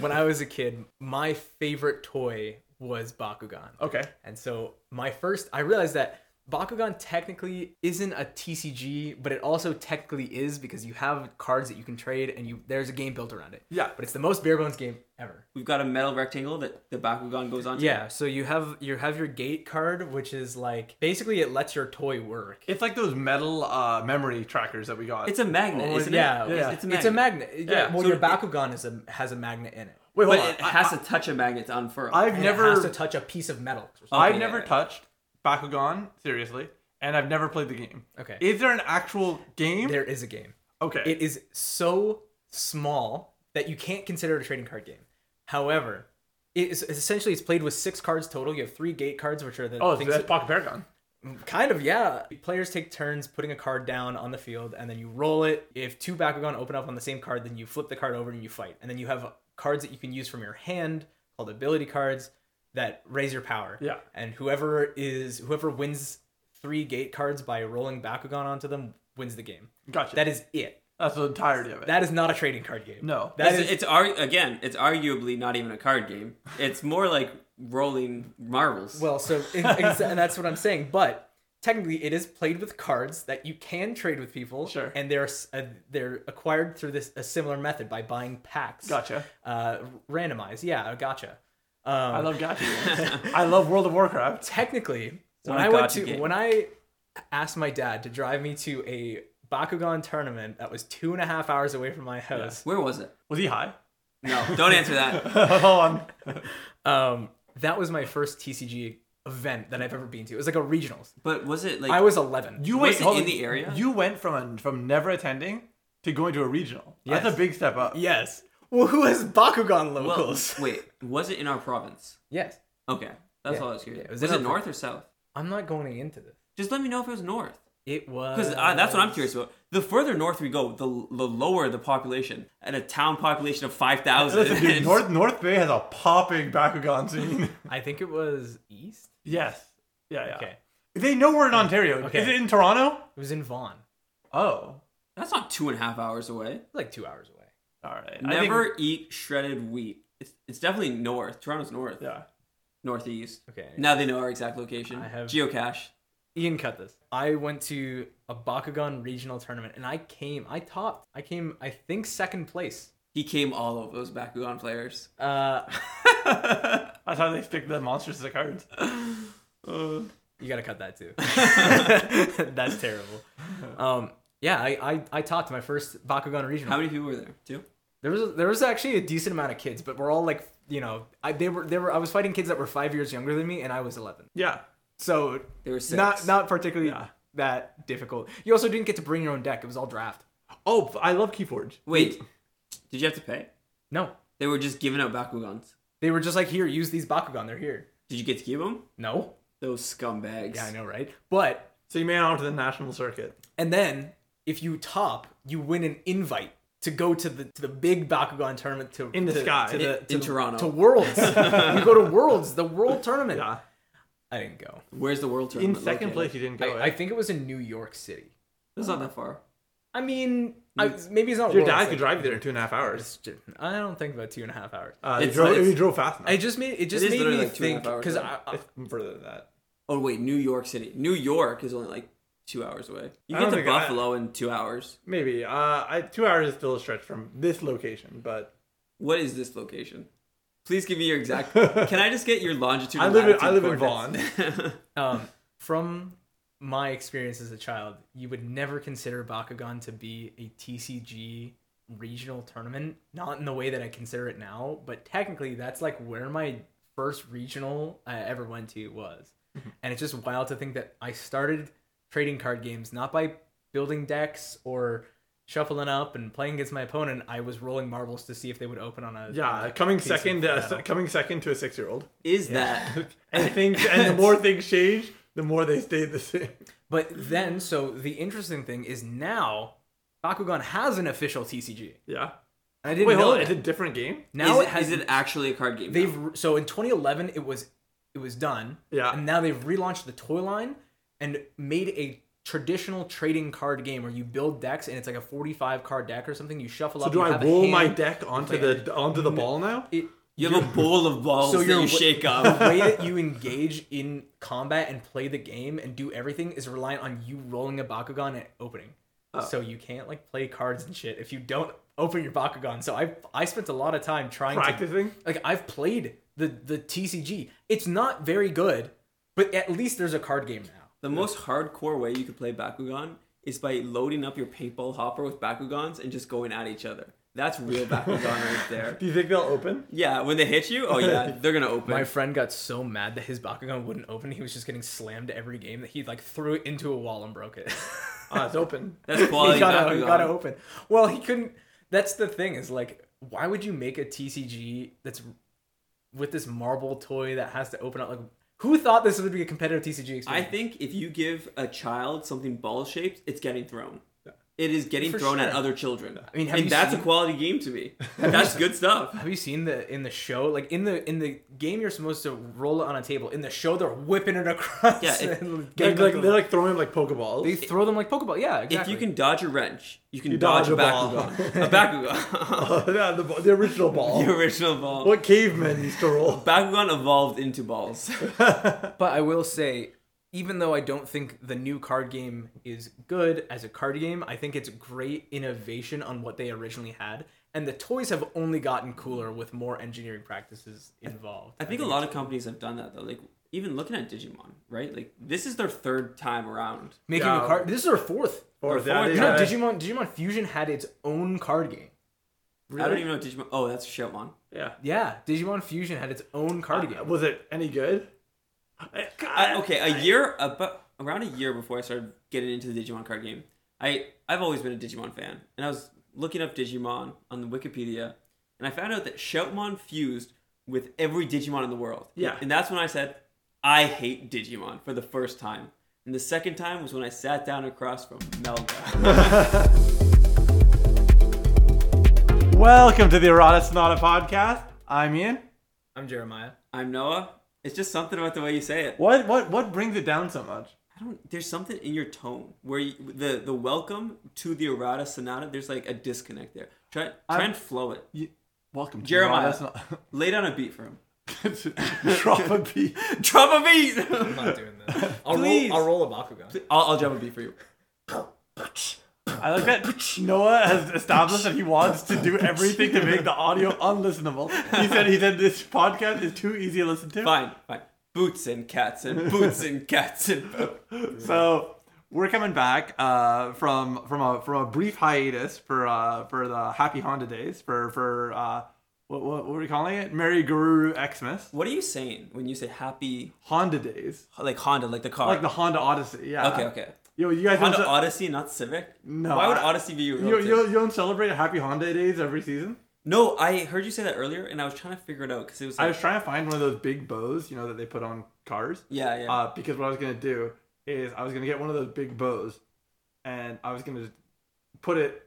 when I was a kid, my favorite toy was Bakugan. Okay. And so my first, I realized that Bakugan technically isn't a TCG, but it also technically is because you have cards that you can trade and you there's a game built around it. Yeah. But it's the most bare bones game ever. We've got a metal rectangle that the Bakugan goes on. to. Yeah, so you have you have your gate card, which is like basically it lets your toy work. It's like those metal uh, memory trackers that we got. It's a magnet, Oh, isn't yeah, it? Yeah. It's, It's a magnet. Yeah, Yeah, well, so your Bakugan is a has a magnet in it. Wait, hold But on. it has to touch a magnet to unfurl. I've never, it has to touch a piece of metal. I've never touched Bakugan seriously, and I've never played the game. Okay. Is there an actual game? There is a game. okay. It is so small that you can't consider it a trading card game. However, it is essentially it's played with six cards total. You have three gate cards, which are the oh, things that's that- Pocket Paragon. kind of yeah. Players take turns putting a card down on the field, and then you roll it. If two Bakugan open up on the same card, then you flip the card over and you fight. And then you have cards that you can use from your hand called ability cards that raise your power. Yeah. And whoever is whoever wins three gate cards by rolling Bakugan onto them wins the game. Gotcha. That is it. that's the entirety of it. That is not a trading card game. No. That it's, is it's ar- again, it's arguably not even a card game. It's more like rolling marbles. well, so ex- and that's what I'm saying. But technically, it is played with cards that you can trade with people. Sure. And they're s- uh, they're acquired through this a similar method by buying packs. Gotcha. Uh, randomized. Yeah, gotcha. Um, I love games. I love World of Warcraft. technically when I went to game. when I asked my dad to drive me to a Bakugan tournament that was two and a half hours away from my house. Where was it? Was he high? No, don't answer that. Hold on. Um, that was my first TCG event that I've ever been to. It was like a regionals. But was it like I was 11. You Was it in the area? You went from from never attending to going to a regional. That's a big step up. yes. Well, who has Bakugan well, locals? wait? Was it in our province? yes. Okay, that's Yeah, all I was curious. yeah, it was was in it our north or south? I'm not going into this. Just let me know if it was north. It was Because that's what I'm curious about. The further north we go, the, the lower the population. and a town population of 5,000. Listen, dude, North North Bay has a popping Bakugan scene. I think it was east. yes. Yeah, yeah. Okay. They know we're in Ontario. Okay. Is it in Toronto? It was in Vaughan. Oh. That's not two and a half hours away. Like two hours away. All right. I think- Never eat shredded wheat. It's, it's definitely north. Toronto's north. yeah. Northeast. Okay. Now they know our exact location. I have- Geocache. Ian cut this. I went to a Bakugan regional tournament and I came, I topped. I came, I think, second place. He came all of those Bakugan players. Uh, That's how they picked the monsters to the cards. you gotta cut that too. That's terrible. Um, yeah, I, I, I topped my first Bakugan regional. How many people were there? Two? There was there was actually a decent amount of kids, but we're all like, you know, I they were they were I was fighting kids that were five years younger than me, and I was eleven. Yeah. So There were six. not not particularly Yeah. that difficult. You also didn't get to bring your own deck; it was all draft. Oh, I love Keyforge. Wait, did you have to pay? No, They were just giving out Bakugans. they were just like, here, use these Bakugan. They're here. Did you get to keep them? No, Those scumbags. yeah, I know, right? But So you made it onto the national circuit. and then if you top, you win an invite to go to the to the big Bakugan tournament to In the to, sky. to the, In- to in Toronto. to Worlds. you go to Worlds, the World Tournament. Yeah. I didn't go. Where's the world Tournament? In tournament? second located? place, you didn't go. I, I think it was in New York City. That's not that far. I mean, I, maybe it's not. Your Worlds, dad like- could drive you there in two and a half hours. It's ju- I don't think about two and a half hours. Uh, you It's drove, like- you drove fast enough. It just made it just is made me like two and a think because. I, I, It's further than that. Oh wait, New York City. New York is only like two hours away. You I get to think I- Buffalo in two hours. Maybe. Uh, I, two hours is still a stretch from this location, but What is this location? Please give me your exact. Can I just get your longitude? I and live in- I latitude live in coordinates? um, from my experience as a child, you would never consider Bakugan to be a TCG regional tournament. Not in the way that I consider it now, but technically that's like where my first regional I ever went to was. And it's just wild to think that I started trading card games not by building decks or shuffling up and playing against my opponent. I was rolling marbles to see if they would open on a yeah, coming piece of second, uh, metal. coming second to a six-year-old. is that? And things, and the more things change, the more they stay the same. But then, so the interesting thing is now Bakugan has an official TCG. Yeah. I didn't Wait, know hold on. It's a different game. now is, it has. is it actually a card game? they've now? so in 2011 it was it was done. Yeah. And now they've relaunched the toy line and made a traditional trading card game where you build decks and it's like a 45 card deck or something. You shuffle up. So do I have roll my deck onto play the onto the ball now? It, You have a bowl of balls So that you're you w- shake the way that you engage in combat and play the game and do everything is reliant on you rolling a Bakugan and opening. Oh. So you can't like play cards and shit if you don't open your Bakugan. So I I spent a lot of time trying to Practicing. like I've played the the TCG. It's not very good, but at least there's a card game now. The most hardcore way you could play Bakugan is by loading up your paintball hopper with Bakugans and just going at each other. That's real Bakugan right there. Do you think they'll open? Yeah, when they hit you, oh yeah, they're gonna open. My friend got so mad that his Bakugan wouldn't open. He was just getting slammed every game that he like threw it into a wall and broke it. Ah, it's open. That's quality he gotta, Bakugan. he gotta open. Well, he couldn't. That's the thing is like, why would you make a TCG that's with this marble toy that has to open up? Like, who thought this would be a competitive TCG experience? I think if you give a child something ball shaped, it's getting thrown. It is getting For thrown at other children. I mean, have and you that's seen- a quality game to me. That's good stuff. Have you seen the in the show? Like in the in the game, you're supposed to roll it on a table. In the show, they're whipping it across. Yeah, it- and Like, getting like they're like throwing them like pokeballs. they throw them like Pokeball. Yeah, exactly. If you can dodge a wrench, you can You dodge, dodge a a ball. Bakugan. a Bakugan. Oh, yeah, the, the original ball. the original ball. What cavemen used to roll? Bakugan evolved into balls. But I will say, even though I don't think the new card game is good as a card game, I think it's great innovation on what they originally had. And the toys have only gotten cooler with more engineering practices involved. I think a lot of companies have done that though. Like even looking at Digimon, right? Like this is their third time around. making Yeah. a card. This is our fourth. Or Or yeah, fourth You know, Digimon Digimon Fusion had its own card game. I don't even know Digimon. Oh, that's Shoutmon. Yeah. Yeah, Digimon Fusion had its own card Uh, game. was it any good? I, I, okay, a year about around a year before I started getting into the Digimon card game, I I've always been a Digimon fan, and I was looking up Digimon on the Wikipedia, and I found out that Shoutmon fused with every Digimon in the world. Yeah. and that's when I said I hate Digimon for the first time, and the second time was when I sat down across from Melga. Welcome to the Errata Sonata podcast. I'm Ian. I'm Jeremiah. I'm Noah. It's just something about the way you say it. What what what brings it down so much? I don't. There's something in your tone where you, the the welcome to the errata sonata. There's like a disconnect there. Try try I'm- and flow it. You, welcome to Jeremiah. The Errata Lay down a beat for him. Drop a beat. Drop a beat. I'm not doing this. I'll Please. roll. I'll roll a Bakugan. I'll, I'll drop a beat for you. I like that Noah has established that he wants to do everything to make the audio unlistenable. He said he said this podcast is too easy to listen to. Fine, fine. Boots and cats and boots and cats and. boots. So we're coming back uh, from from a from a brief hiatus for uh, for the Happy Honda Days for for uh, what, what what are we calling it? Merry Guru Xmas What are you saying when you say happy, Honda Days, like Honda, like the car? like the Honda Odyssey. Yeah. okay, okay. Yo, you guys Honda don't, ce- Odyssey, not Civic. No, Why would I- Odyssey be your you, you, you don't celebrate Happy Honda Days every season? No, I heard you say that earlier, and I was trying to figure it out because it was. Like, I was trying to find one of those big bows, you know, that they put on cars. yeah, yeah. Uh, because what I was gonna do is I was gonna get one of those big bows, and I was gonna put it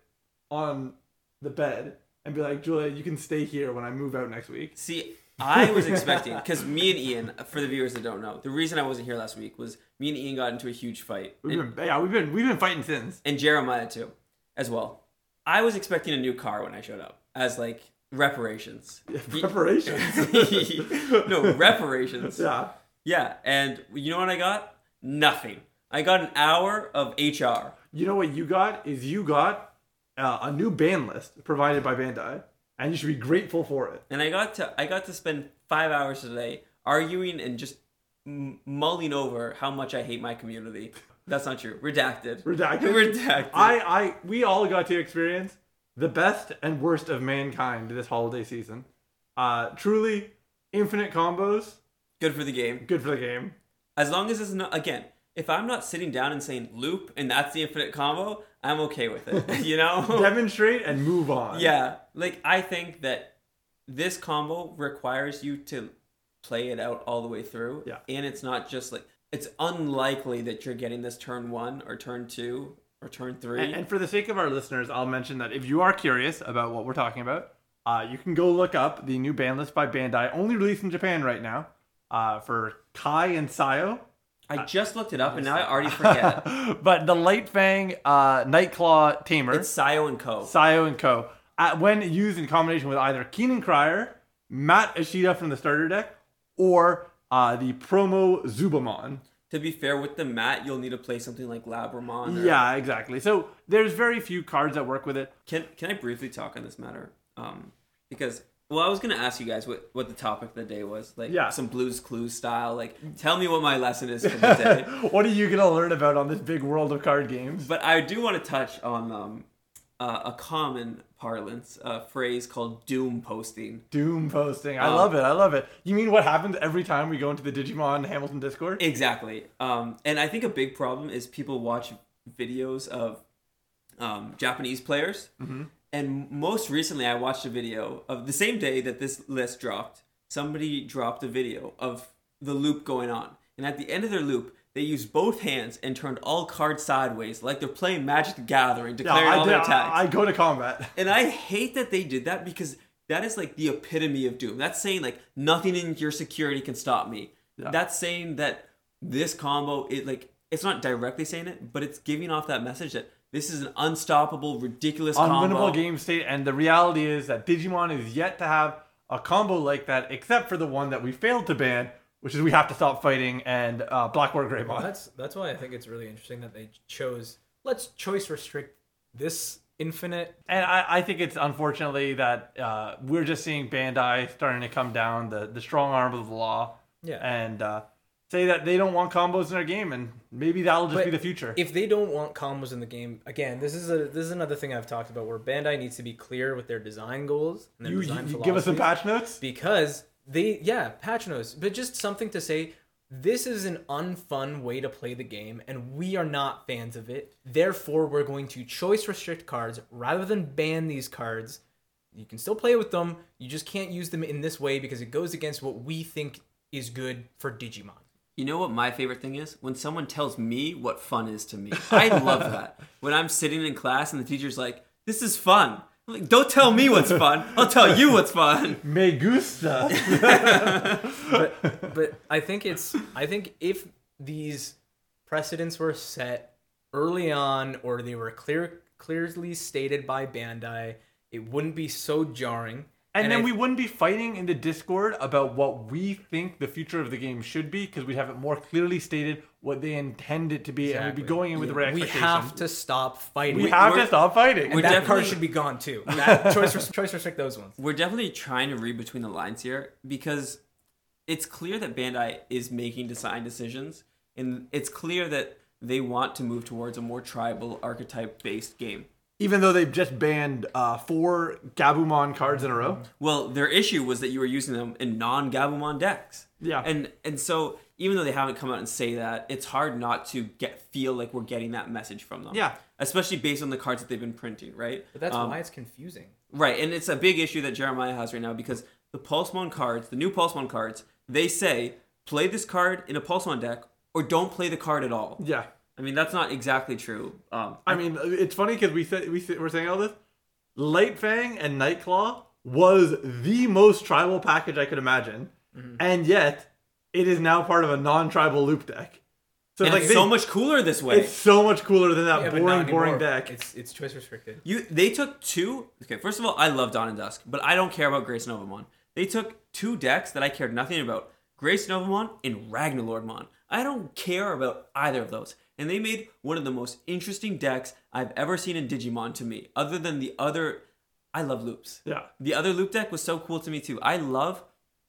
on the bed and be like, Julia, you can stay here when I move out next week. See, I was expecting because me and Ian, for the viewers that don't know, the reason I wasn't here last week was me and Ian got into a huge fight, We've and, been, yeah, we've been we've been fighting since. and Jeremiah too, as well. I was expecting a new car when I showed up as like reparations. Reparations? no reparations. yeah. Yeah, and you know what I got? Nothing. I got an hour of HR. You know what you got is you got uh, a new band list provided by Bandai, and you should be grateful for it. and I got to I got to spend five hours today arguing and just mulling over how much I hate my community. That's not true. Redacted. Redacted. Redacted. I, I, we all got to experience the best and worst of mankind this holiday season. Uh, truly, infinite combos, Good for the game. good for the game. As long as it's not again. If I'm not sitting down and saying loop and that's the infinite combo, I'm okay with it. you know? Demonstrate and move on. yeah. Like I think that this combo requires you to play it out all the way through. Yeah. And it's not just like it's unlikely that you're getting this turn one or turn two or turn three. And, and for the sake of our listeners, I'll mention that if you are curious about what we're talking about, uh, you can go look up the new band list by Bandai, only released in Japan right now, uh, for Kai and Sayo. I just looked it up and now I already forget. but the Light Fang uh, Nightclaw Tamer, it's Sayo and Co. Sayo and Co. Uh, when used in combination with either Keenan Krier, Matt Ishida from the starter deck, or uh, the promo Zubamon. To be fair, with the mat, you'll need to play something like Labramon. or- Yeah, exactly. So there's very few cards that work with it. Can Can I briefly talk on this matter? Um, because well, I was gonna ask you guys what what the topic of the day was. Like, Yeah. some Blues Clues style. Like, tell me what my lesson is for the day. what are you gonna learn about on this big world of card games? But I do want to touch on um, uh, a common parlance uh, phrase called doom posting. Doom posting. I Um, love it. I love it. You mean what happens every time we go into the Digimon Hamilton Discord? Exactly. Um, and I think a big problem is people watch videos of um, Japanese players. Mm-hmm. And most recently, I watched a video of the same day that this list dropped. Somebody dropped a video of the loop going on. And at the end of their loop, they used both hands and turned all cards sideways, like they're playing Magic the Gathering, Yeah, declaring all I, their I, attacks. I go to combat. And I hate that they did that because that is like the epitome of doom. That's saying like nothing in your security can stop me. Yeah. That's saying that this combo it like it's not directly saying it, but it's giving off that message that this is an unstoppable, ridiculous Unwinnable combo. game state, and the reality is that Digimon is yet to have a combo like that, except for the one that we failed to ban, which is we have to stop fighting and uh, Blackboard Well, Greymon. that's that's why I think it's really interesting that they chose. Let's choice restrict this infinite. And I, I think it's unfortunately that uh, we're just seeing Bandai starting to come down, the, the strong arm of the law, Yeah. and uh, say that they don't want combos in their game, and maybe that'll just But be the future. If they don't want combos in the game, again, this is a this is another thing I've talked about where Bandai needs to be clear with their design goals and their you, design you give us some patch notes. because they yeah patch notes. But just something to say this is an unfun way to play the game and we are not fans of it. Therefore we're going to choice restrict cards rather than ban these cards. You can still play with them. You just can't use them in this way because it goes against what we think is good for digimon You know what my favorite thing is? When someone tells me what fun is to me. I love that. When I'm sitting in class and the teacher's like, "This is fun." I'm like, "Don't tell me what's fun. I'll tell you what's fun." Me gusta. but but I think it's I think if these precedents were set early on or they were clear clearly stated by Bandai, it wouldn't be so jarring. And, then I- we wouldn't be fighting in the Discord about what we think the future of the game should be because we'd have it more clearly stated what they intend it to be, and we'd be going in with the right we have to stop fighting. We have to we're- stop fighting. we're that definitely- card should be gone too. That choice choice restrict those ones. We're definitely trying to read between the lines here because it's clear that Bandai is making design decisions, and it's clear that they want to move towards a more tribal archetype based game. Even though they've just banned uh, four Gabumon cards in a row. Well, their issue was that you were using them in non-Gabumon decks. Yeah. And and so even though they haven't come out and say that, it's hard not to get feel like we're getting that message from them. Yeah. Especially based on the cards that they've been printing, right? But that's Um, why it's confusing. Right, and it's a big issue that Jeremiah has right now because the Pulsemon cards, the new Pulsemon cards, they say play this card in a Pulsemon deck or don't play the card at all. Yeah. I mean, that's not exactly true. Um, I mean, it's funny because we said we said, we're saying all this. Light Fang and Nightclaw was the most tribal package I could imagine, and yet it is now part of a non-tribal loop deck. So and like it's they- so much cooler this way. it's so much cooler than that Yeah, but boring, not boring deck. It's it's choice restricted. You they took two. Okay, first of all, I love Dawn and Dusk, but I don't care about Grace Novamon. They took two decks that I cared nothing about: Grace Novamon and Ragnaloardmon. I don't care about either of those, and they made one of the most interesting decks I've ever seen in Digimon to me. Other than the other, I love loops. yeah. The other loop deck was so cool to me too. I love.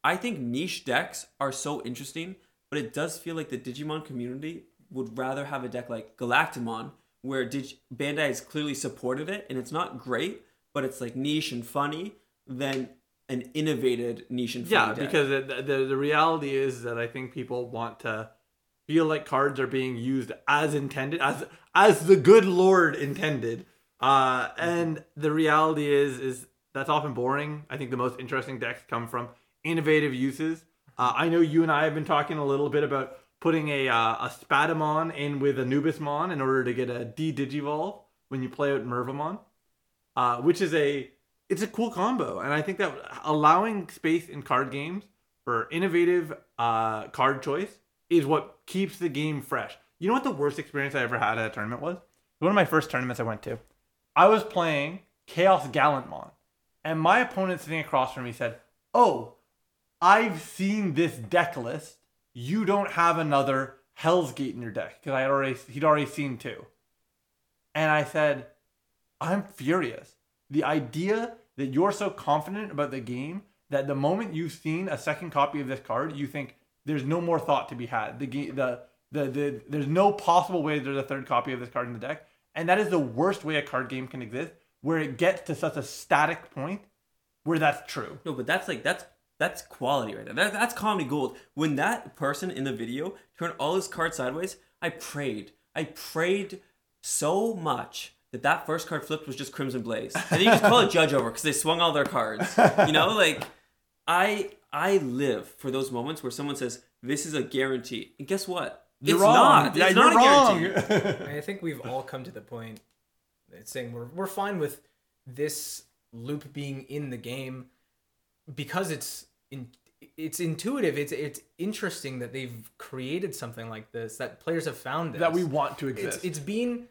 I think niche decks are so interesting, but it does feel like the Digimon community would rather have a deck like Galacticmon, where Dig- Bandai has clearly supported it, and it's not great, but it's like niche and funny, than an innovated niche and funny Yeah, deck. because it, the the reality is that I think people want to feel like cards are being used as intended, as as the good Lord intended. Uh, and the reality is is that's often boring. I think the most interesting decks come from innovative uses. Uh, I know you and I have been talking a little bit about putting a uh, a Spadamon in with Anubismon in order to get a D Digivolve when you play out Mervamon, uh, which is a it's a cool combo, and I think that allowing space in card games for innovative uh, card choice is what keeps the game fresh. You know what the worst experience I ever had at a tournament was? One of my first tournaments I went to. I was playing Chaos Gallantmon, and my opponent sitting across from me said, "Oh, I've seen this deck list. You don't have another Hell's Gate in your deck because I had already he'd already seen two." And I said, "I'm furious. The idea that you're so confident about the game that the moment you've seen a second copy of this card, you think there's no more thought to be had. The the, the the there's no possible way there's a third copy of this card in the deck, and that is the worst way a card game can exist, where it gets to such a static point where that's true. No, but that's like that's that's quality right there. That, that's comedy gold. When that person in the video turned all his cards sideways, I prayed. I prayed so much that that first card flipped was just Crimson Blaze, and you just call a judge over because they swung all their cards. You know, like I I live for those moments where someone says this is a guarantee, and guess what? You're it's wrong. not. Yeah, it's you're not a wrong. guarantee. I think we've all come to the point that saying we're we're fine with this loop being in the game because it's in it's intuitive. It's it's interesting that they've created something like this that players have found this. that we want to it's exist. it's being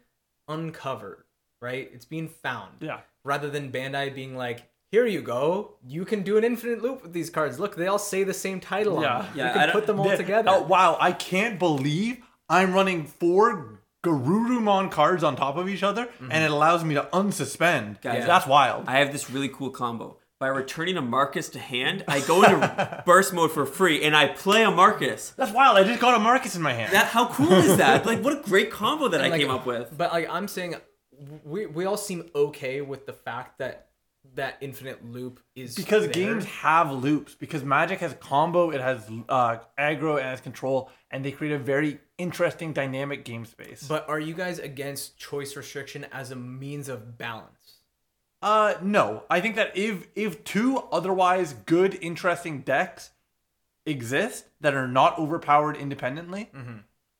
uncovered, right? It's being found. yeah. Rather than Bandai being like, "Here you go, you can do an infinite loop with these cards. Look, they all say the same title Yeah. on them. Yeah, you can put them all The- together." Oh, wow, I can't believe I'm running four Garurumon cards on top of each other, and mm-hmm. it allows me to unsuspend. Guys, That's wild. I have this really cool combo. By returning a Marcus to hand, I go into burst mode for free and I play a Marcus. That's wild. I just got a Marcus in my hand. That how cool is that? Like what a great combo that I like, came up with. But like I'm saying, we we all seem okay with the fact that that infinite loop is because there. games have loops. Because Magic has combo, it has uh, aggro, and it has control, and they create a very interesting dynamic game space. But are you guys against choice restriction as a means of balance? Uh, no. I think that if if two otherwise good, interesting decks exist that are not overpowered independently,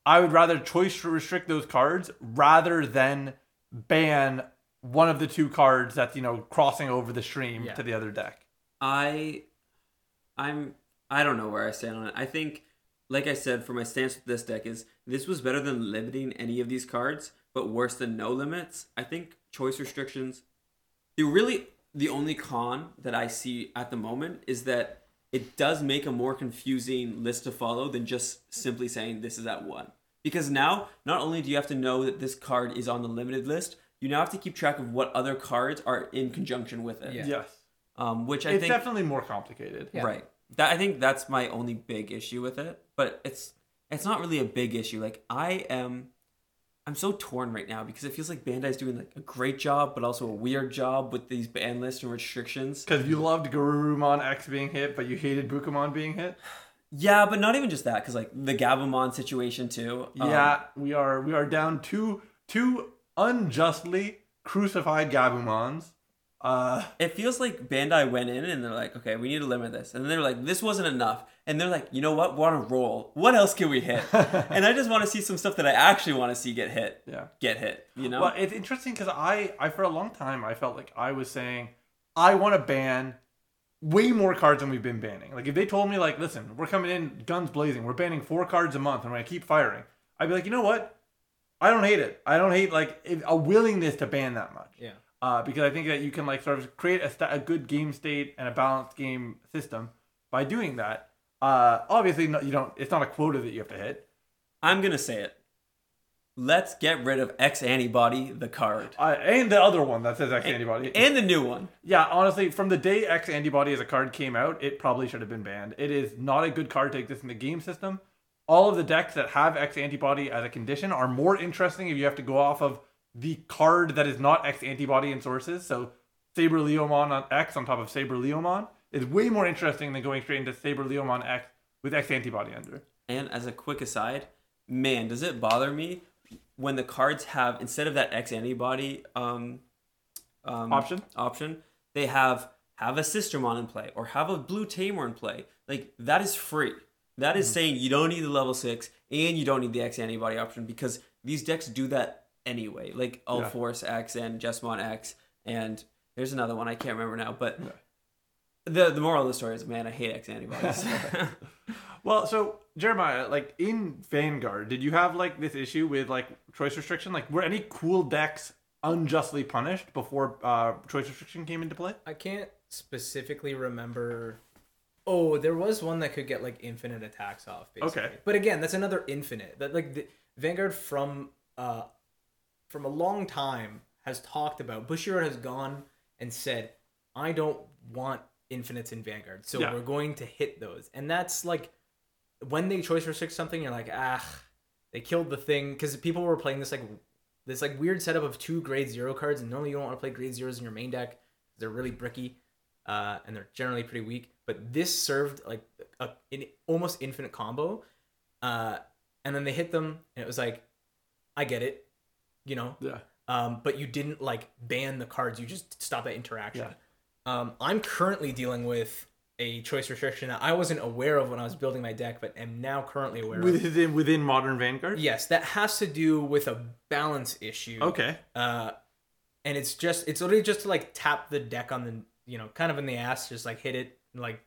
I would rather choice to restrict those cards rather than ban one of the two cards that's you know crossing over the stream Yeah. to the other deck. I I'm I don't know where I stand on it. I think like I said for my stance with this deck is this was better than limiting any of these cards, but worse than no limits. I think choice restrictions the really the only con that I see at the moment is that it does make a more confusing list to follow than just simply saying this is at one. Because now, not only do you have to know that this card is on the limited list, you now have to keep track of what other cards are in conjunction with it. Yeah. Yes, Um, which I think it's think definitely more complicated. Yeah. Right. That I think that's my only big issue with it. But it's it's not really a big issue. Like I am I'm so torn right now because it feels like Bandai's doing like a great job, but also a weird job with these ban lists and restrictions. Because you loved Garurumon X being hit, but you hated Bukamon being hit. Yeah, but not even just that, because like the Gabumon situation too. um, yeah, we are we are down two two unjustly crucified Gabumons. Uh, it feels like Bandai went in and they're like, okay, we need to limit this, and they're like, this wasn't enough, and they're like, you know what, we're on a roll. What else can we hit? and I just want to see some stuff that I actually want to see get hit. yeah. Get hit. You know. Well, it's interesting because I, I for a long time I felt like I was saying I want to ban way more cards than we've been banning. Like if they told me like, listen, we're coming in guns blazing, we're banning four cards a month, and we're gonna keep firing, I'd be like, you know what? I don't hate it. I don't hate like a willingness to ban that much. Yeah. Uh, because I think that you can like sort of create a, sta a good game state and a balanced game system by doing that. Uh, obviously, no, you don't. It's not a quota that you have to hit. I'm gonna say it. Let's get rid of X antibody, the card, Uh, and the other one that says X antibody. and the new one. Yeah, honestly, from the day X Antibody as a card came out, it probably should have been banned. It is not a good card to exist in the game system. All of the decks that have X Antibody as a condition are more interesting if you have to go off of the card that is not X Antibody in sources. So Saber Leomon on X on top of Saber Leomon is way more interesting than going straight into Saber Leomon X with X Antibody under. And as a quick aside, man, does it bother me when the cards have instead of that X antibody um, um, Option? option, they have have a Sistermon in play or have a Blue Tamer in play. Like that is free. That is saying you don't need the level six and you don't need the X antibody option because these decks do that anyway. Like Yeah. Force X and Jesmon X and there's another one I can't remember now, but. The, the moral of the story is, man, I hate X antibodies. Well, so Jeremiah, like in Vanguard, did you have like this issue with like choice restriction? Like, were any cool decks unjustly punished before uh, choice restriction came into play? I can't specifically remember. Oh, there was one that could get like infinite attacks off. Basically. Okay. But again, that's another infinite. That like the Vanguard from uh from a long time has talked about. Bushiroad has gone and said, "I don't want infinites in Vanguard, so Yeah. we're going to hit those." And that's like when they choice restrict something, you're like, ah, they killed the thing because people were playing this like this like weird setup of two grade zero cards, and normally you don't want to play grade zeros in your main deck. They're really bricky, uh, and they're generally pretty weak. But this served like a, an almost infinite combo, uh, and then they hit them, and it was like, I get it, you know. Yeah. Um, but you didn't like ban the cards; you just stop that interaction. Yeah. Um, I'm currently dealing with a choice restriction that I wasn't aware of when I was building my deck, but am now currently aware of. Within within modern Vanguard. Yes, that has to do with a balance issue. Okay. Uh, and it's just it's literally just to like tap the deck on the you know kind of in the ass, just like hit it and, like.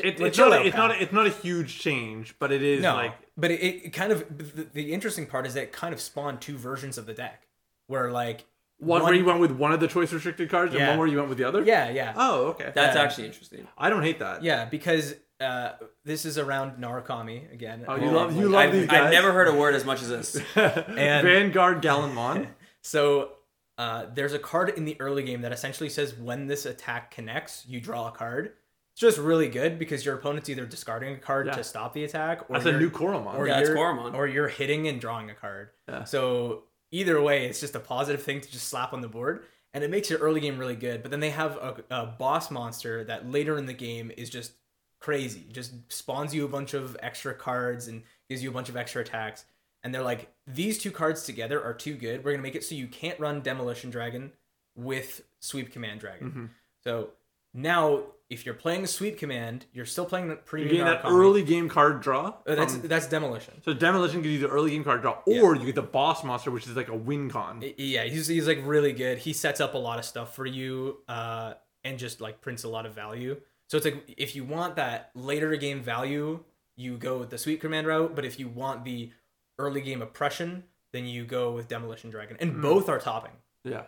It, like, it's not. A, it's not. It's not a huge change, but it is no, like but it, it kind of the, the interesting part is that it kind of spawned two versions of the deck, where like one, where you went with one of the choice restricted cards, and one where you went with the other. yeah yeah Oh, okay. That's Yeah. actually interesting. I don't hate that. yeah because uh, this is around Narukami again. Oh, you love- you love I've, these guys. I've never heard a word as much as this. And- Vanguard Gallenmon. So uh, there's a card in the early game that essentially says when this attack connects, you draw a card. It's just really good because your opponent's either discarding a card Yeah. to stop the attack, or That's a new Koromon. or Yeah, it's you're, Koromon. or you're hitting and drawing a card. Yeah. So either way, it's just a positive thing to just slap on the board, and it makes your early game really good. But then they have a, a boss monster that later in the game is just crazy. Just spawns you a bunch of extra cards and gives you a bunch of extra attacks. And they're like, these two cards together are too good. We're gonna make it so you can't run Demolition Dragon with Sweep Command Dragon. Mm-hmm. So now, if you're playing Sweep Command, you're still playing the You're premium. getting that early game card draw. Uh, that's from- that's Demolition. so demolition gives you the early game card draw, or you get the boss monster, which is like a win con. Yeah, he's he's like really good. He sets up a lot of stuff for you, uh, and just like prints a lot of value. So it's like if you want that later game value, you go with the sweep command route. But if you want the early game oppression, then you go with demolition dragon. And hmm. both are topping, Yeah.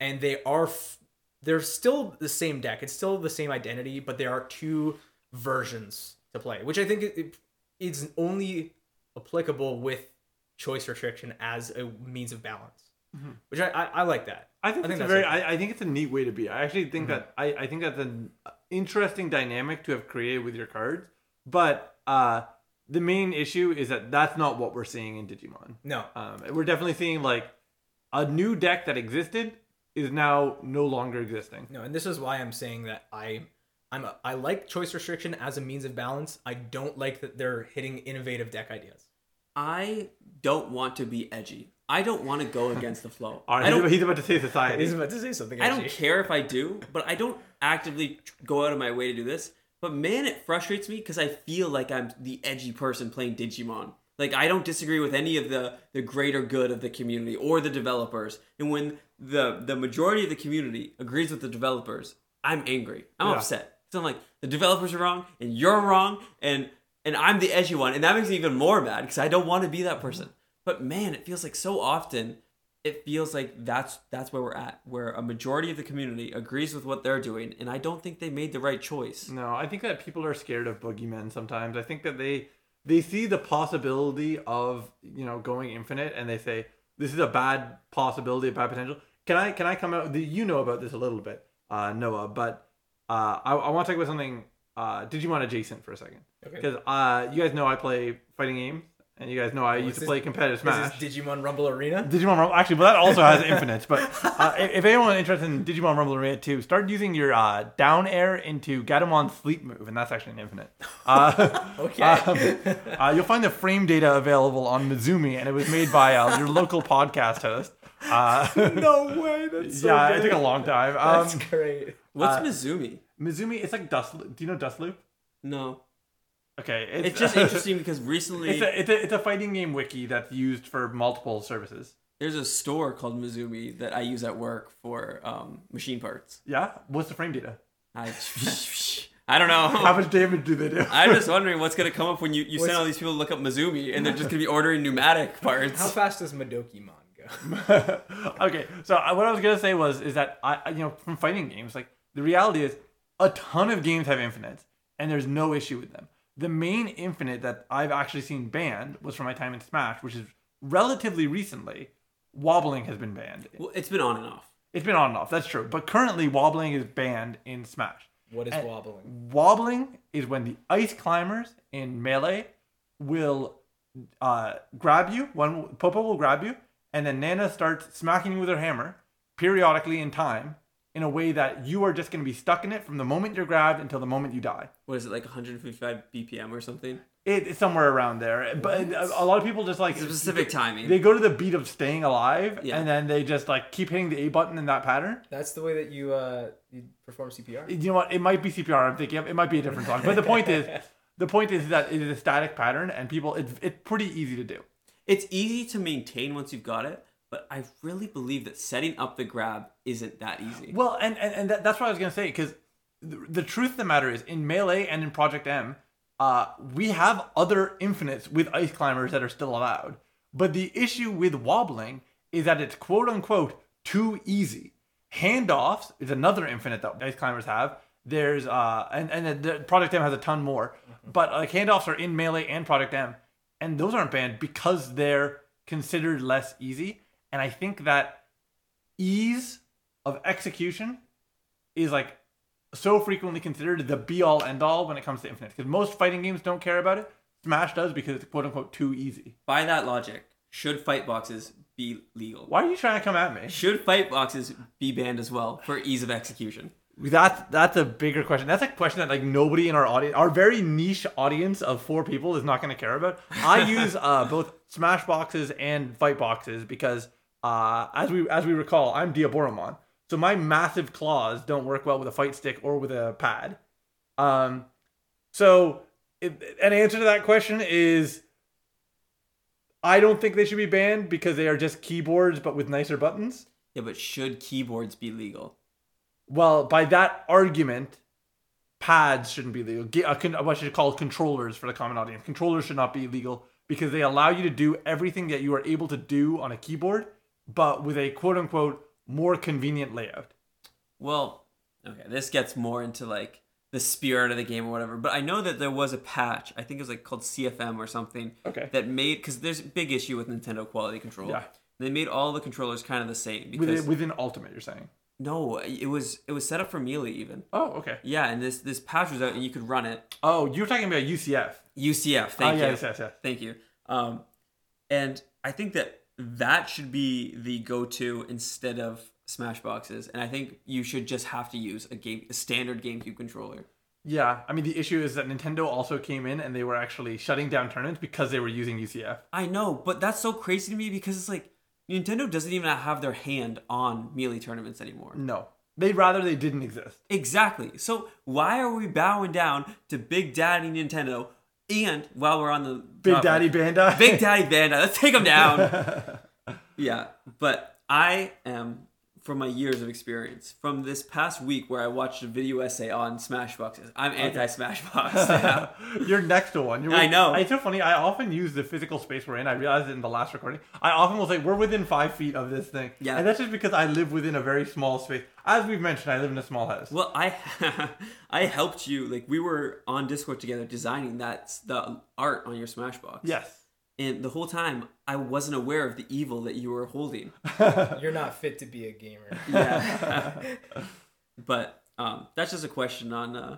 and they are f- they're still the same deck. It's still the same identity, but there are two versions to play, which I think it, it, it's only applicable with choice restriction as a means of balance. Mm-hmm. Which I, I, I like that. I think, I think it's a that's very. I, I think it's a neat way to be. I actually think mm-hmm. that I, I think that's an interesting dynamic to have created with your cards. But uh, the main issue is that that's not what we're seeing in Digimon. No, Um, we're definitely seeing like a new deck that existed is now no longer existing. no, and this is why I'm saying that I I'm a, I like choice restriction as a means of balance. I don't like that they're hitting innovative deck ideas. I don't want to be edgy. I don't want to go against the flow. All right, I don't. he's, he's about to say society. He's about to say something. I don't care if I do, but I don't actively go out of my way to do this. But man, it frustrates me because I feel like I'm the edgy person playing Digimon. Like I don't disagree with any of the the greater good of the community or the developers. And when the the majority of the community agrees with the developers, I'm angry. I'm Yeah. upset. So I'm like the developers are wrong and you're wrong and and I'm the edgy one and that makes me even more mad because I don't want to be that person. But man, it feels like so often it feels like that's that's where we're at, where a majority of the community agrees with what they're doing, and I don't think they made the right choice. No, I think that people are scared of boogeymen sometimes. I think that they they see the possibility of you know going infinite, and they say this is a bad possibility, a bad potential. Can I can I come out? You know about this a little bit, uh, Noah, but uh, I, I want to talk about something uh, Digimon adjacent for a second Okay. because uh, you guys know I play fighting games, and you guys know I used to play competitive Smash. This is Digimon Rumble Arena. Digimon Rumble. Actually, but that also has infinites. But uh, if if anyone interested in Digimon Rumble Arena 2, start using your uh, down air into Gatomon Sleep move, and that's actually an infinite. Uh, Okay. um, uh, you'll find the frame data available on Mizumi, and it was made by uh, your local podcast host. Uh, no way. That's so yeah, good. it took a long time. Um, That's great. What's uh, Mizumi? Mizumi, it's like Dust. Do you know Dust Loop? No, Okay, it's just interesting because recently It's a, it's, a, it's a fighting game wiki that's used for multiple services. there's a store called Mizumi that I use at work for um, machine parts. Yeah? What's the frame data? I I don't know. How much damage do they do? I'm just wondering what's gonna come up when you, you send all these people to look up Mizumi and they're just gonna be ordering pneumatic parts. How fast does Madoki Mon go? okay, so what I was gonna say was is that I, I- you know from fighting games like the reality is a ton of games have infinites and there's no issue with them. The main infinite that I've actually seen banned was from my time in Smash, which is relatively recently. Wobbling has been banned. Well, it's been on and off. It's been on and off. That's true, but currently wobbling is banned in Smash. What is And- wobbling? Wobbling is when the ice climbers in melee will uh, grab you. One Popo will grab you, and then Nana starts smacking you with her hammer periodically in time in a way that you are just going to be stuck in it from the moment you're grabbed until the moment you die. What is it like 155 BPM or something? It, it's somewhere around there, but a, a lot of people just like It's a specific timing. They go to the beat of staying alive, Yeah. and then they just like keep hitting the A button in that pattern. That's the way that you uh you perform CPR. you know what? It might be CPR. I'm thinking it might be a different song, but the point is, the point is that it is a static pattern, and people, it's it's pretty easy to do. It's easy to maintain once you've got it, but I really believe that setting up the grab isn't that easy. Well, and and, and that, that's what I was gonna say because the, the truth of the matter is, in melee and in Project M, uh, we have other infinites with ice climbers that are still allowed. But the issue with wobbling is that it's quote unquote too easy. Handoffs is another infinite that ice climbers have. There's uh and and the Project M has a ton more, but like handoffs are in melee and Project M, and those aren't banned because they're considered less easy. And I think that ease of execution is like so frequently considered the be all end all when it comes to infinite because most fighting games don't care about it. Smash does because it's quote unquote too easy. By that logic, should fight boxes be legal? Why are you trying to come at me? Should fight boxes be banned as well for ease of execution? That's that's a bigger question. That's a question that like nobody in our audience, our very niche audience of four people, is not going to care about. I use uh, both Smash boxes and Fight boxes because, uh, as we as we recall, I'm Diaboromon, so my massive claws don't work well with a fight stick or with a pad. Um, so it, an answer to that question is, I don't think they should be banned because they are just keyboards but with nicer buttons. Yeah, but should keyboards be legal? Well, by that argument, pads shouldn't be legal. Ge- uh, What I should call controllers for the common audience. Controllers should not be legal because they allow you to do everything that you are able to do on a keyboard, but with a quote unquote more convenient layout. Well, okay, this gets more into like the spirit of the game or whatever. But I know that there was a patch. I think it was like called CFM or something. Okay. That made because there's a big issue with Nintendo quality control. Yeah. They made all the controllers kind of the same because Within, within Ultimate, you're saying? no, it was it was set up for Melee even. Oh, okay. Yeah, and this this patch was out and you could run it. Oh, you're talking about UCF. UCF. Thank oh, you. yes, yes, yes. Thank you. Um, and I think that that should be the go-to instead of Smash boxes, and I think you should just have to use a game, a standard GameCube controller. Yeah, I mean the issue is that Nintendo also came in and they were actually shutting down tournaments because they were using UCF. I know, but that's so crazy to me because it's like Nintendo doesn't even have their hand on melee tournaments anymore. No, they'd rather they didn't exist. Exactly. So why are we bowing down to Big Daddy Nintendo? And while we're on the Big topic- Daddy Bandai. Big Daddy Bandai. Let's take them down. yeah, but I am, from my years of experience, from this past week where I watched a video essay on Smashboxes, I'm anti Smashbox. You're next to one. You're I know. It's so funny. I often use the physical space we're in. I realized it in the last recording. I often will say we're within five feet of this thing. Yeah. And that's just because I live within a very small space. As we've mentioned, I live in a small house. Well, I I helped you. Like we were on Discord together designing that the art on your Smashbox. yes. And the whole time I wasn't aware of the evil that you were holding. You're not fit to be a gamer. Yeah. but um, that's just a question on uh,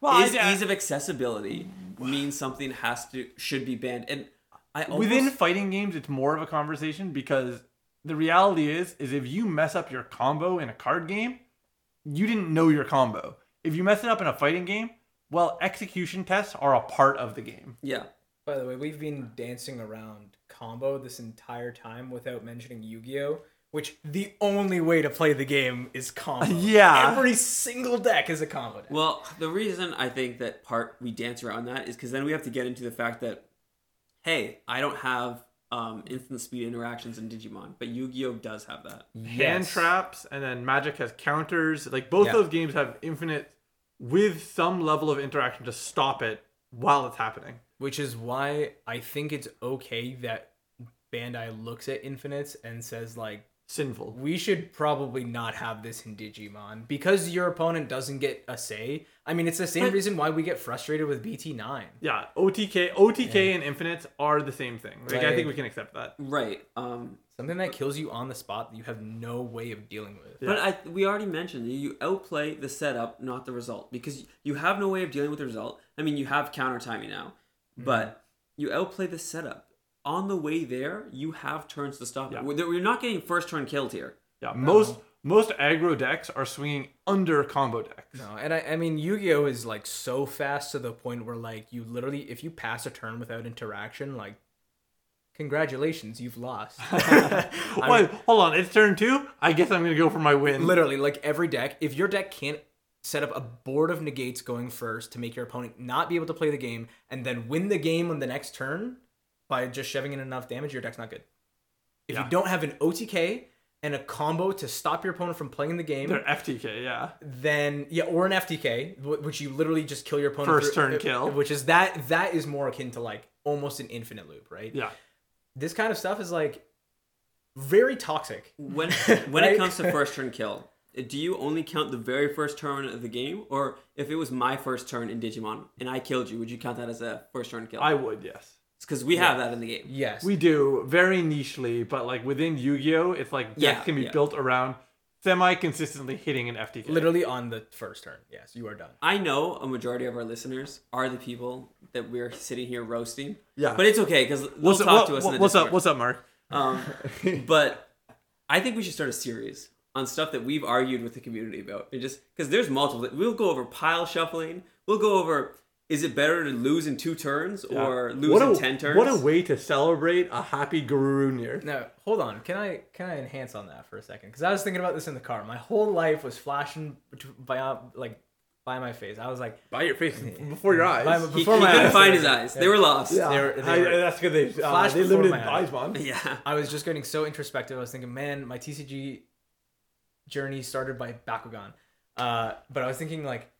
Well, is I- ease of accessibility means something has to should be banned. And I almost, Within fighting games, it's more of a conversation because the reality is, is if you mess up your combo in a card game, you didn't know your combo. If you mess it up in a fighting game, well, execution tests are a part of the game. yeah. By the way, we've been dancing around combo this entire time without mentioning Yu-Gi-Oh, which the only way to play the game is combo. Yeah. Every single deck is a combo deck. Well, the reason I think that part we dance around that is because then we have to get into the fact that, hey, I don't have um, instant speed interactions in Digimon, but Yu-Gi-Oh does have that. Hand Yes. traps, and then Magic has counters. Like both Yeah. those games have infinite with some level of interaction to stop it while it's happening. Which is why I think it's okay that Bandai looks at Infinites and says like Sinful. we should probably not have this in Digimon because your opponent doesn't get a say. I mean, it's the same But- reason why we get frustrated with BT9. Yeah, OTK, OTK, and infinites are the same thing. Like I think we can accept that. Right. Um, Something that kills you on the spot that you have no way of dealing with. But I, we already mentioned you outplay the setup, not the result, because you have no way of dealing with the result. I mean, you have counter timing now, Mm-hmm. but you outplay the setup. On the way there, you have turns to stop Yeah. it. We're we're not getting first turn killed here. Yeah, most most aggro decks are swinging under combo decks. No, and I, I mean Yu-Gi-Oh is like so fast to the point where like you literally if you pass a turn without interaction, like congratulations, you've lost. Wait, hold on. It's turn two. I guess I'm gonna go for my win. literally, like every deck, if your deck can't set up a board of negates going first to make your opponent not be able to play the game and then win the game on the next turn by just shoving in enough damage, your deck's not good. If Yeah. you don't have an OTK and a combo to stop your opponent from playing the game, They're FTK. Yeah. then yeah, or an FTK, which you literally just kill your opponent First through- turn uh, kill. which is that that is more akin to like almost an infinite loop, right? Yeah. This kind of stuff is like very toxic. When when Right? it comes to first turn kill, do you only count the very first turn of the game, or if it was my first turn in Digimon and I killed you, would you count that as a first turn kill? I would. Yes. Because we have that in the game. Yes. We do very nichely, but like within Yu-Gi-Oh, it's like death Yeah, can be yeah. built around semi consistently hitting an FTK. literally on the first turn. Yes, you are done. I know a majority of our listeners are the people that we're sitting here roasting. Yeah. But it's okay because they'll What's, talk up, to what- us in the what's up? Discord. What's up, Mark? Um, but I think we should start a series on stuff that we've argued with the community about. It just because there's multiple. We'll go over pile shuffling. We'll go over is it better to lose in two turns or lose what in a, ten turns? What a way to celebrate a happy Guru year. No, hold on. Can I can I enhance on that for a second? Because I was thinking about this in the car. My whole life was flashing by uh, like by my face. I was like, By your face, before your eyes. By- He, before he my couldn't eyes. find his eyes. They were lost. yeah, they were- they I- that's good. They, uh, Flash they before limited my eyes. Weisman. Yeah. I was just getting so introspective. I was thinking, man, my TCG journey started by Bakugan. Uh, but I was thinking like,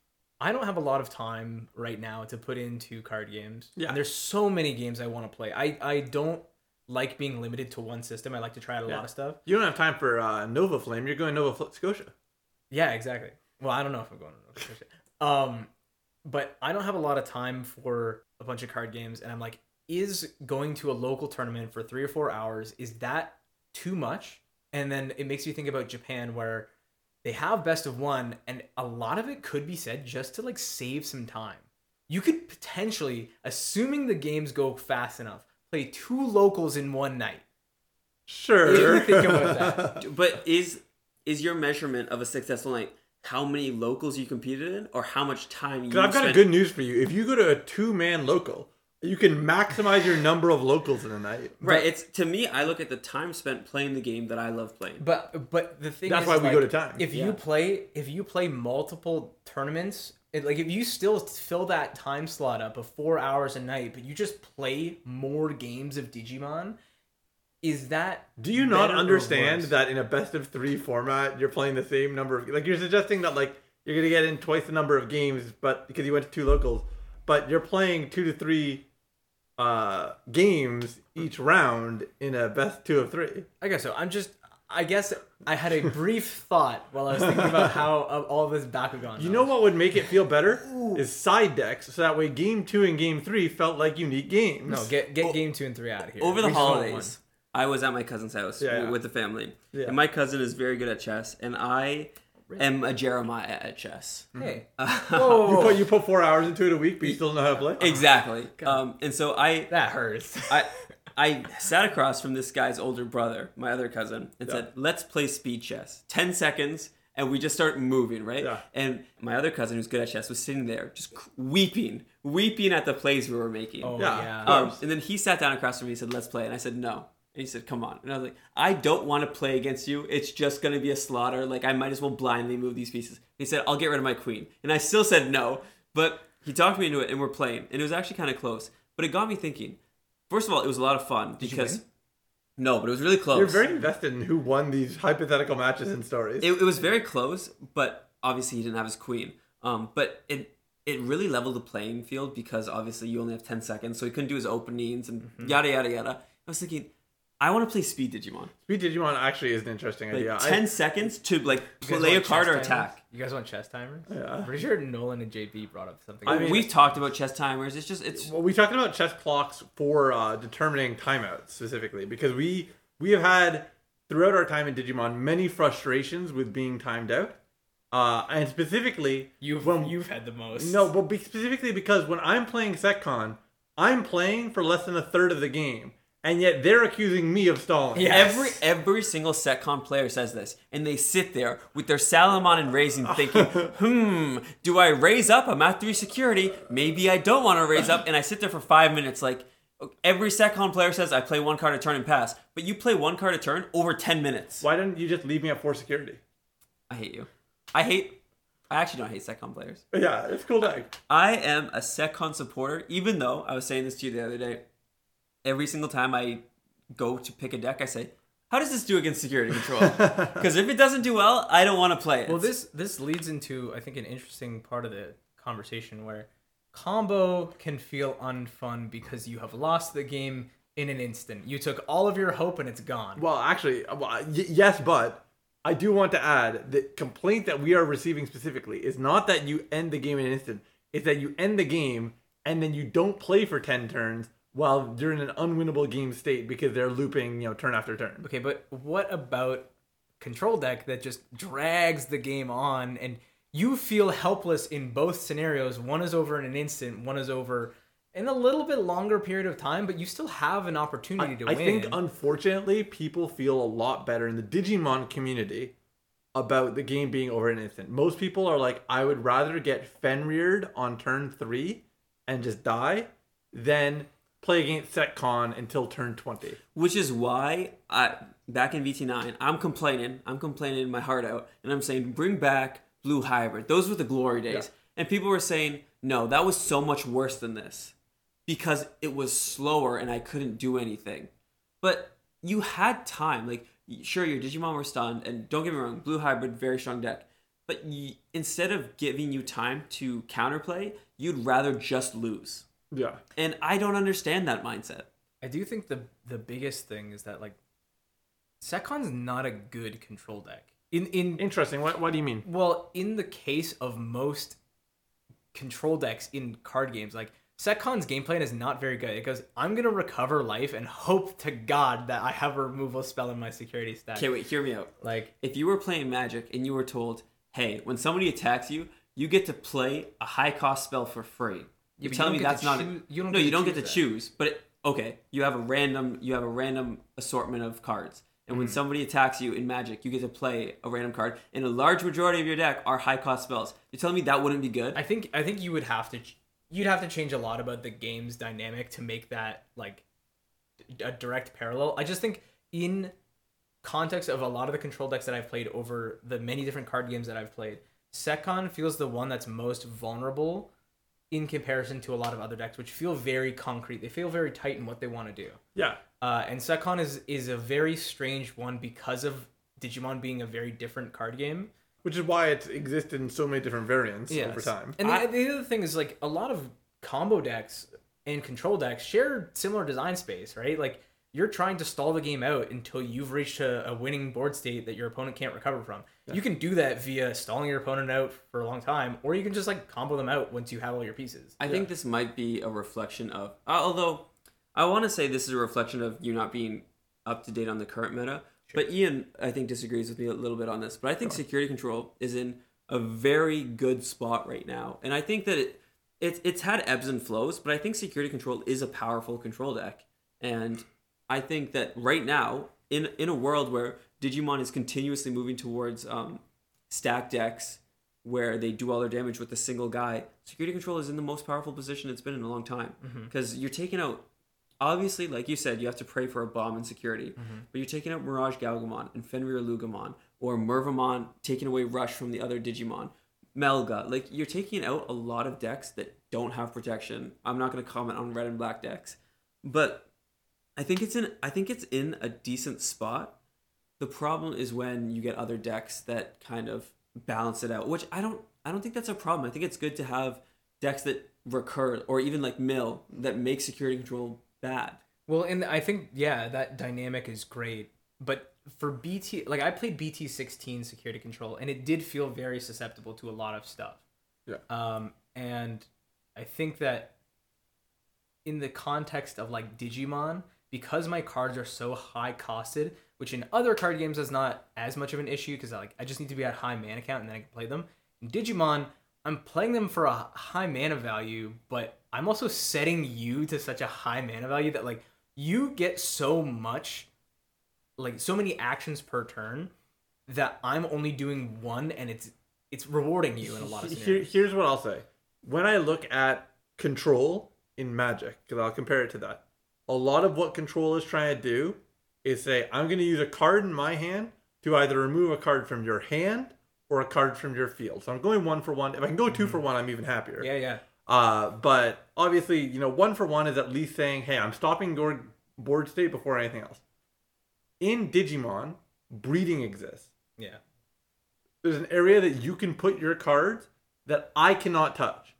I don't have a lot of time right now to put into card games. Yeah. And there's so many games I want to play. I I don't like being limited to one system. I like to try out a Yeah. lot of stuff. You don't have time for uh, Nova Flame. You're going Nova Fl- Scotia. Yeah, exactly. Well, I don't know if I'm going to Nova Scotia. Um, but I don't have a lot of time for a bunch of card games, and I'm like, is going to a local tournament for three or four hours is that too much? And then it makes you think about Japan, where they have best of one, and a lot of it could be said just to like save some time. You could potentially, assuming the games go fast enough, play two locals in one night. Sure. If you think about that. But is is your measurement of a successful night how many locals you competed in, or how much time you? 'Cause I've got spent- a good news for you. If you go to a two man local, you can maximize your number of locals in a night. Right. It's to me. I look at the time spent playing the game that I love playing. But but the thing That's is, why we like, go to time. If Yeah. you play if you play multiple tournaments, it, like if you still fill that time slot up of four hours a night, but you just play more games of Digimon, is that Do you not better or understand worse? that in a best of three format, you're playing the same number of like you're suggesting that like you're gonna get in twice the number of games, but because you went to two locals, but you're playing two to three uh games each round in a best two of three. I guess so. I'm just. I guess I had a brief thought while I was thinking about how of all this Bakugan. You know what would make it feel better is side decks, so that way game two and game three felt like unique games. No, get get game two and three out of here. Over the We just want one. holidays, I was at my cousin's house Yeah, yeah. with the family, Yeah. and my cousin is very good at chess, and I am a Jeremiah at chess. Hey, you put you put four hours into it a week, but you still don't know how to play. Exactly. Um, and so I, that hurts. I, I sat across from this guy's older brother, my other cousin, and said, "Let's play speed chess. Ten seconds." And we just start moving, right? Yeah. And my other cousin, who's good at chess, was sitting there just weeping, weeping at the plays we were making. Oh Yeah. yeah. Um, and then he sat down across from me and said, "Let's play." And I said, "No." And he said, "Come on." And I was like, "I don't want to play against you. It's just going to be a slaughter. Like I might as well blindly move these pieces." He said, "I'll get rid of my queen." And I still said no, but he talked me into it, and we're playing, and it was actually kind of close. But it got me thinking. First of all, it was a lot of fun you because no, but it was really close. You're very invested in who won these hypothetical matches and stories. It, it was very close, but obviously he didn't have his queen. Um, but it it really leveled the playing field because obviously you only have ten seconds, so he couldn't do his openings and Mm-hmm. yada yada yada. I was thinking, I want to play speed Digimon. Speed Digimon actually is an interesting Like idea. I- ten seconds to like play a card or timers? attack. You guys want chess timers? Yeah. I'm pretty sure Nolan and JB brought up something. I mean- We've talked about chess timers. It's just it's Well, we talked about chess clocks for uh, determining timeouts specifically because we we have had throughout our time in Digimon many frustrations with being timed out, uh, and specifically you've when you've had the most. no, but be, specifically because when I'm playing SecCon, I'm playing for less than a third of the game, and yet they're accusing me of stalling. Yeah. Every every single SecCon player says this, and they sit there with their Salamon and raising, thinking, "Hmm, do I raise up? I'm at three security. Maybe I don't want to raise up." And I sit there for five minutes, like every SecCon player says, "I play one card a turn and pass," but you play one card a turn over ten minutes. Why didn't you just leave me at four security? I hate you. I hate. I actually don't hate SecCon players. Yeah, it's cool deck. I am a SecCon supporter, even though I was saying this to you the other day. Every single time I go to pick a deck, I say, "How does this do against security control?" Because if it doesn't do well, I don't want to play it. Well, this this leads into I think an interesting part of the conversation where combo can feel unfun because you have lost the game in an instant. You took all of your hope and it's gone. Well, actually, uh, well, y- yes, but I do want to add the complaint that we are receiving specifically is not that you end the game in an instant. It's that you end the game and then you don't play for ten turns while you're in an unwinnable game state because they're looping, you know, turn after turn. Okay, but what about control deck that just drags the game on and you feel helpless in both scenarios? One is over in an instant, one is over in a little bit longer period of time, but you still have an opportunity to I win. I think unfortunately people feel a lot better in the Digimon community about the game being over in an instant. Most people are like, I would rather get Fenrir'd on turn three and just die than play against SecCon until turn twenty. Which is why I back in BT9, I'm complaining. I'm complaining my heart out, and I'm saying bring back Blue Hybrid. Those were the glory days. And people were saying, no, that was so much worse than this because it was slower and I couldn't do anything. But you had time. Like, sure, your Digimon were stunned, and don't get me wrong, Blue Hybrid, very strong deck. But y instead of giving you time to counterplay, you'd rather just lose. Yeah. And I don't understand that mindset. I do think the the biggest thing is that like SecCon's not a good control deck. In in Interesting. What What do you mean? well, in the case of most control decks in card games, like SecCon's game plan is not very good. It goes, I'm gonna recover life and hope to God that I have a removal spell in my security stack. Okay, wait, hear me out. Like if you were playing Magic and you were told, "Hey, when somebody attacks you, you get to play a high cost spell for free," you're but you telling me that's not you don't no, you don't get to choose that. choose. But it, okay, you have a random you have a random assortment of cards, and Mm-hmm. when somebody attacks you in Magic, you get to play a random card, and a large majority of your deck are high cost spells. You're telling me that wouldn't be good? I think I think you would have to ch- you'd have to change a lot about the game's dynamic to make that like a direct parallel. I just think in context of a lot of the control decks that I've played over the many different card games that I've played, SecCon feels the one that's most vulnerable in comparison to a lot of other decks which feel very concrete. They feel very tight in what they want to do. Yeah. Uh, and SecCon is is a very strange one because of Digimon being a very different card game. Which is why it's existed in so many different variants Yes. over time. And the, the other thing is like a lot of combo decks and control decks share similar design space, right? Like you're trying to stall the game out until you've reached a, a winning board state that your opponent can't recover from. You can do that via stalling your opponent out for a long time, or you can just like combo them out once you have all your pieces. I think this might be a reflection of, uh, although I want to say this is a reflection of you not being up to date on the current meta. But Ian, I think, disagrees with me a little bit on this. But I think security control is in a very good spot right now, and I think that it it's it's had ebbs and flows. But I think security control is a powerful control deck, and I think that right now, in in a world where Digimon is continuously moving towards um, stack decks where they do all their damage with a single guy, security control is in the most powerful position it's been in a long time. Because you're taking out, obviously, like you said, you have to pray for a bomb in security, but you're taking out Mirage Gaogamon and Fenriloogamon, or Mervamon taking away Rush from the other Digimon. Melga, like you're taking out a lot of decks that don't have protection. I'm not going to comment on red and black decks, but I think it's in I think it's in a decent spot. The problem is when you get other decks that kind of balance it out, which I don't I don't think that's a problem. I think it's good to have decks that recur or even like mill that make security control bad. Well, and I think yeah, that dynamic is great. But for BT, like I played BT sixteen security control, and it did feel very susceptible to a lot of stuff. Yeah. Um, and I think that in the context of like Digimon, because my cards are so high costed, which in other card games is not as much of an issue because like I just need to be at high mana count and then I can play them. In Digimon, I'm playing them for a high mana value, but I'm also setting you to such a high mana value that like you get so much like so many actions per turn that I'm only doing one and it's it's rewarding you in a lot of Here, scenarios. here's what I'll say. When I look at control in Magic, because I'll compare it to that, a lot of what control is trying to do is say, I'm going to use a card in my hand to either remove a card from your hand or a card from your field. So I'm going one for one. If I can go 2 for one, I'm even happier. Yeah, yeah. Uh, but obviously, you know, one for one is at least saying, hey, I'm stopping your board state before anything else. In Digimon, breeding exists. Yeah. There's an area that you can put your cards that I cannot touch.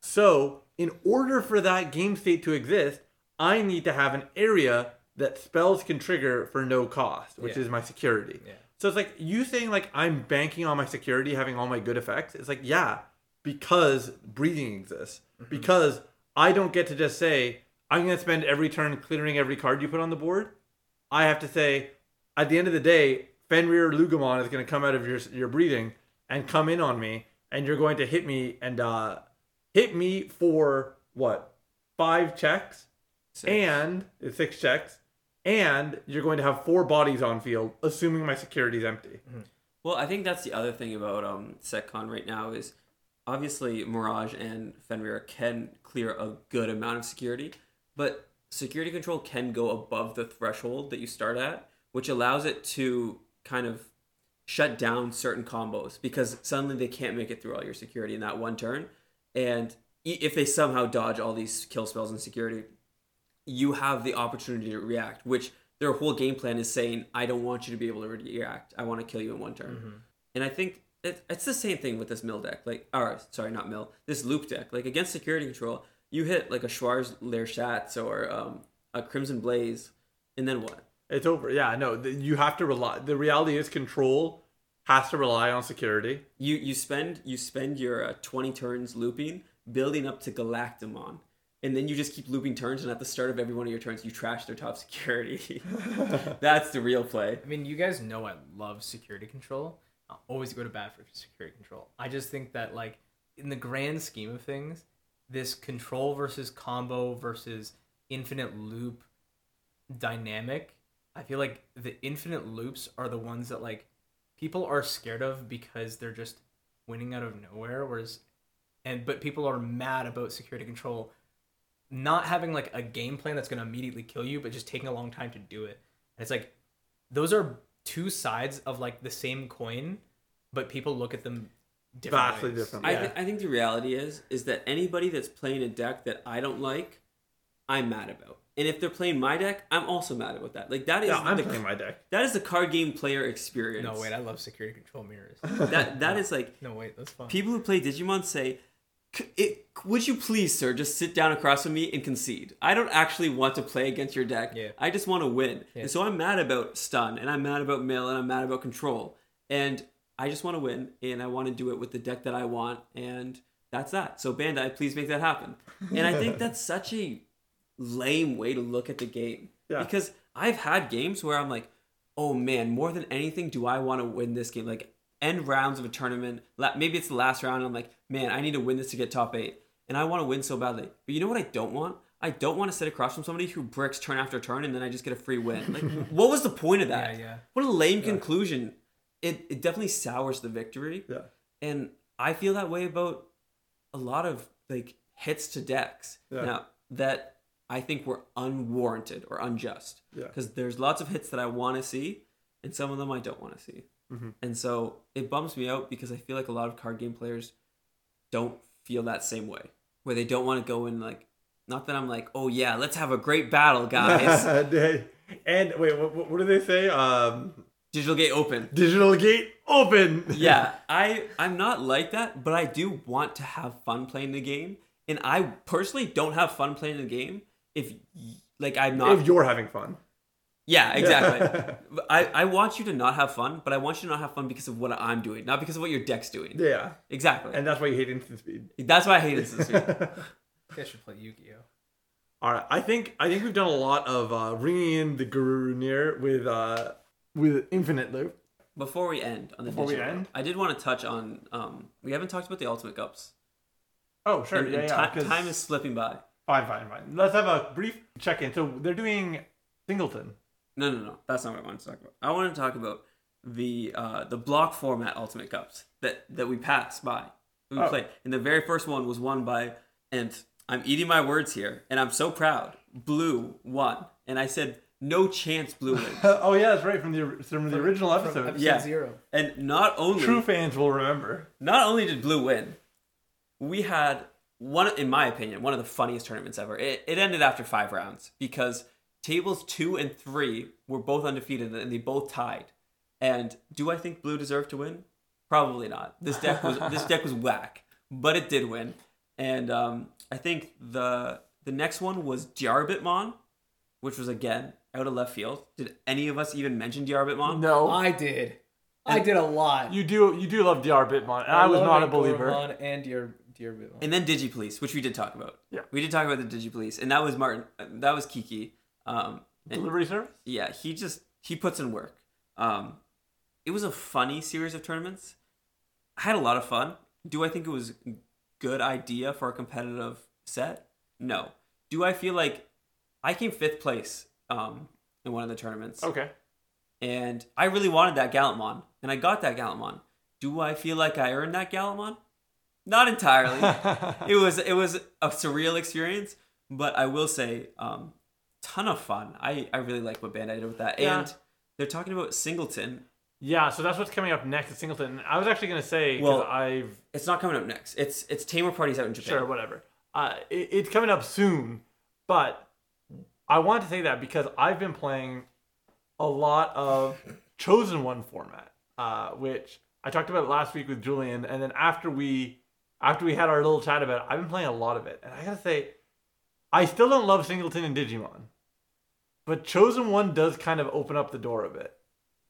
So, in order for that game state to exist, I need to have an area that spells can trigger for no cost, which Yeah. is my security. Yeah. So it's like you saying like I'm banking on my security having all my good effects. It's like yeah, because breathing exists. Because I don't get to just say I'm going to spend every turn clearing every card you put on the board. I have to say at the end of the day, Fenriloogamon is going to come out of your your breathing and come in on me, and you're going to hit me and uh, hit me for what five checks Six. and six checks, and you're going to have four bodies on field, assuming my security is empty. Well, I think that's the other thing about um SecCon right now is obviously Mirage and Fenrir can clear a good amount of security, but security control can go above the threshold that you start at, which allows it to kind of shut down certain combos because suddenly they can't make it through all your security in that one turn. And if they somehow dodge all these kill spells and security, you have the opportunity to react, which their whole game plan is saying, I don't want you to be able to react. I want to kill you in one turn. And I think it, it's the same thing with this mill deck. Like, or sorry, not mill, this loop deck. Like against security control, you hit like a Schwarz Lair Schatz or um, a Crimson Blaze, and then what? It's over. Yeah, no, you have to rely. The reality is, control has to rely on security. You you spend you spend your uh, twenty turns looping, building up to Galacticmon, and then you just keep looping turns. And at the start of every one of your turns, you trash their top security. That's the real play. I mean, you guys know I love security control. I'll always go to bat for security control. I just think that, like, in the grand scheme of things, this control versus combo versus infinite loop dynamic, I feel like the infinite loops are the ones that, like, people are scared of because they're just winning out of nowhere. Whereas, and, but people are mad about security control not having, like, a game plan that's going to immediately kill you, but just taking a long time to do it. And it's like, those are two sides of like the same coin, but people look at them different Vastly ways. different. I, Yeah. th- I think the reality is is that anybody that's playing a deck that I don't like, I'm mad about. And if they're playing my deck, I'm also mad about that. Like that is Yeah, I'm the, playing my deck. that is the card game player experience. no, wait, I love security control mirrors. that that is like no, wait, that's fun. people who play Digimon say, "C- it, "Would you please, sir, just sit down across from me and concede? I don't actually want to play against your deck. Yeah. I just want to win." Yeah. And so I'm mad about stun, and I'm mad about mill, and I'm mad about control, and I just want to win, and I want to do it with the deck that I want, and that's that. So Bandai, please make that happen. And I think that's such a lame way to look at the game Yeah. because I've had games where I'm like, oh man, more than anything, do I want to win this game? Like end rounds of a tournament, la- maybe it's the last round. And I'm like, man, I need to win this to get top eight, and I want to win so badly. But you know what I don't want? I don't want to sit across from somebody who bricks turn after turn, and then I just get a free win. Like, what was the point of that? Yeah, yeah. What a lame conclusion. It it definitely sours the victory. Yeah. And I feel that way about a lot of like hits to decks. Yeah. Now that I think were unwarranted or unjust. Yeah. Because there's lots of hits that I want to see, and some of them I don't want to see. Mm-hmm. And so it bums me out because I feel like a lot of card game players don't feel that same way, where they don't want to go in like. Not that I'm like, oh yeah, let's have a great battle, guys. and wait, what, what do they say? Um, Digital Gate Open. Digital Gate open. yeah, I I'm not like that, but I do want to have fun playing the game, and I personally don't have fun playing the game if like I'm not. if you're having fun. Yeah, exactly. I I want you to not have fun, but I want you to not have fun because of what I'm doing, not because of what your deck's doing. Yeah. Exactly. And that's why you hate instant speed. That's why I hate Instant Speed. I should play Yu-Gi-Oh. All right, I think I think we've done a lot of uh, ringing in the Guru near with uh, with Infinite Loop. Before we end on the Before we digital, end? I did want to touch on. Um, we haven't talked about the Ultimate Cups. Oh, sure, And- yeah, and yeah. ti- 'cause- time is slipping by. fine, fine, fine. Let's have a brief check in. So they're doing Singleton. No, no, no. That's not what I wanted to talk about. I want to talk about the uh, the block format Ultimate Cups that that we passed by. We Oh. played, and the very first one was won by, and I'm eating my words here, and I'm so proud. Blue won, and I said no chance Blue wins. oh yeah, that's right from the from the original From episode. episode Yeah. zero. and not only True fans will remember. not only did Blue win, we had one, in my opinion, one of the funniest tournaments ever. It, it ended after five rounds because tables two and three were both undefeated and they both tied. And do I think Blue deserved to win? Probably not. This deck was this deck was whack, but it did win. And um, I think the the next one was Diarbbitmon, which was again out of left field. Did any of us even mention Diarbbitmon? No, I did. I did a lot. you do you do love DR Bitmon, and I, was love not a believer. Goron and Dear Dear Bitmon. And then DigiPolice, which we did talk about. Yeah. We did talk about the DigiPolice, and that was Martin. That was Kiki. Um, and Delivery service. yeah, he just he puts in work. Um, it was a funny series of tournaments. I had a lot of fun. Do I think it was a good idea for a competitive set? No. Do I feel like I came fifth place um, in one of the tournaments? Okay. and I really wanted that Gallantmon, and I got that Gallantmon. Do I feel like I earned that Gallantmon? Not entirely. it was it was a surreal experience, but I will say, um, ton of fun. I I really like what Bandai did with that, Yeah. and they're talking about Singleton. Yeah, so that's what's coming up next at Singleton. I was actually gonna say because Well- I've It's not coming up next. It's it's Tamer parties out in Japan. sure whatever. Uh, it, it's coming up soon, but I want to say that because I've been playing a lot of chosen one format, uh, which I talked about last week with Julian, and then after we after we had our little chat about it, I've been playing a lot of it, and I gotta say, I still don't love Singleton and Digimon, but chosen one does kind of open up the door a bit.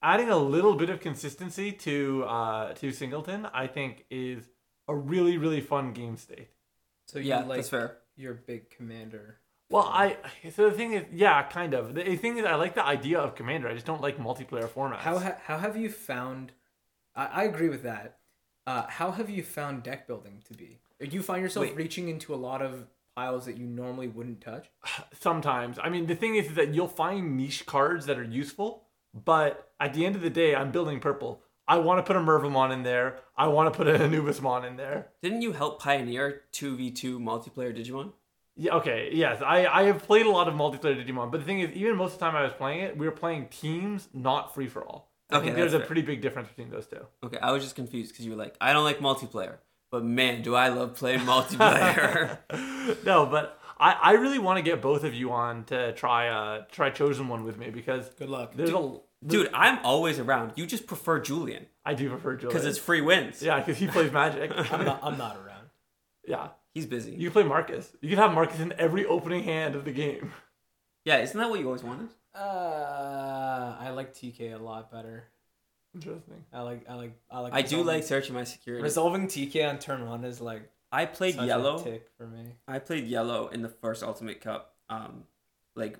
Adding a little bit of consistency to uh, to Singleton, I think, is a really really fun game state. so you Yeah, like that's fair. your big commander. Well, I so the thing is, yeah, kind of. The thing is, I like the idea of Commander. I just don't like multiplayer formats. How ha- how have you found? I, I agree with that. Uh, how have you found deck building to be? Do you find yourself Wait. reaching into a lot of piles that you normally wouldn't touch? Sometimes, I mean, the thing is that you'll find niche cards that are useful, but at the end of the day, I'm building purple. I want to put a Mervamon in there. I want to put an Anubismon in there. Didn't you help pioneer two v two multiplayer Digimon? Yeah, okay, yes. I, I have played a lot of multiplayer Digimon, but the thing is, even most of the time I was playing it, we were playing teams, not free for all. I Okay, think there's that's a fair. pretty big difference between those two. Okay, I was just confused because you were like, I don't like multiplayer, but man, do I love playing multiplayer. no, but I, I really want to get both of you on to try uh try chosen one with me because Good luck. there's a Dude, I'm always around. You just prefer Julian I do prefer Julian because it's free wins. yeah because he plays Magic. I'm not. I'm not around. yeah, He's busy. you can play Marcus. You can have Marcus in every opening hand of the game. Yeah, isn't that what you always wanted? Uh, I like TK a lot better. Interesting. I like. I like. I like. I do like searching my security. resolving TK on turn one is like I played such yellow. a tick for me. I played yellow in the first Ultimate Cup, um, like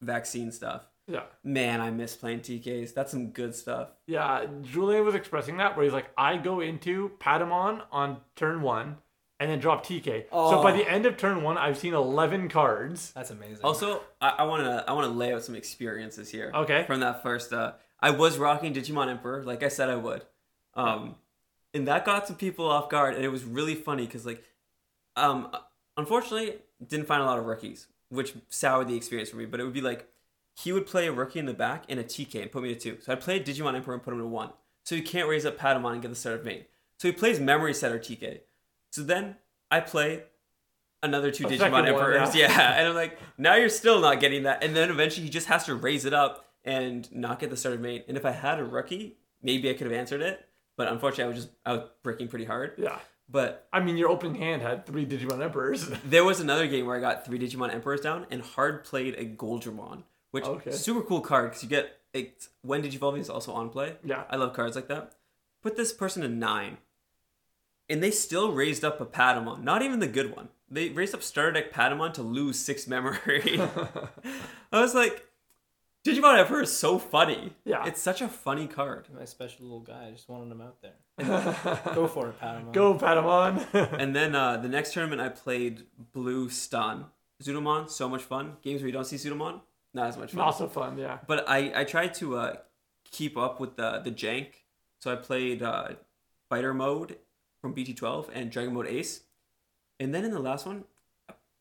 vaccine stuff. Yeah. Man, I miss playing TKs. That's some good stuff. Yeah, Julian was expressing that where he's like, I go into Patamon on turn one and then drop TK. Oh. So by Oh. the end of turn one, I've seen 11 cards. That's amazing. Also, I, I wanna I wanna lay out some experiences here. Okay. From that first, uh, I was rocking Digimon Emperor, like I said I would, um, and that got some people off guard, and it was really funny because like, um, unfortunately, didn't find a lot of rookies, which soured the experience for me. But it would be like, he would play a rookie in the back and a TK and put me to two. So I played Digimon Emperor and put him to one. So he can't raise up Patamon and get the start of main. So he plays Memory Setter TK. So then I play another two A Digimon second one, Emperors. yeah. yeah. And I'm like, now you're still not getting that. And then eventually he just has to raise it up and not get the starter mate. And if I had a rookie, maybe I could have answered it. But unfortunately, I was just I was breaking pretty hard. Yeah. But I mean, your opening hand had three Digimon Emperors. there was another game where I got three Digimon Emperors down and hard played a Goldramon, which Okay. super cool card because you get it when Digivolving is also on play. Yeah. I love cards like that. Put this person in nine, and they still raised up a Patamon, not even the good one. They raised up starter deck Patamon to lose six memory. I was like, Digimon Emperor is so funny. Yeah. it's such a funny card. My special little guy. I just wanted him out there. Go for it, Patamon. Go, Patamon. And then uh, the next tournament I played Blue Stun. Zudomon, so much fun. Games where you don't see Zudomon, not as much fun. Not so fun, yeah. But I, I tried to uh, keep up with the, the jank. So I played uh, Fighter Mode from BT12 and Dragon Mode Ace. And then in the last one,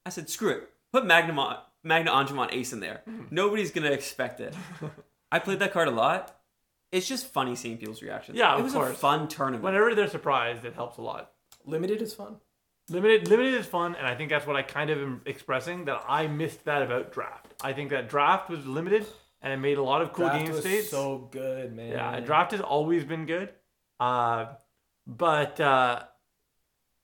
I said, screw it. Put Magna, Magna Angemon Ace in there. Nobody's going to expect it. I played that card a lot. It's just funny seeing people's reactions. Yeah, it of was a course. fun tournament. Whenever they're surprised, it helps a lot. Limited is fun. Limited, limited is fun, and I think that's what I kind of am expressing that I missed that about draft. I think that draft was limited, and it made a lot of cool Draft game was states. so good, man. Yeah, draft has always been good. Uh, but uh,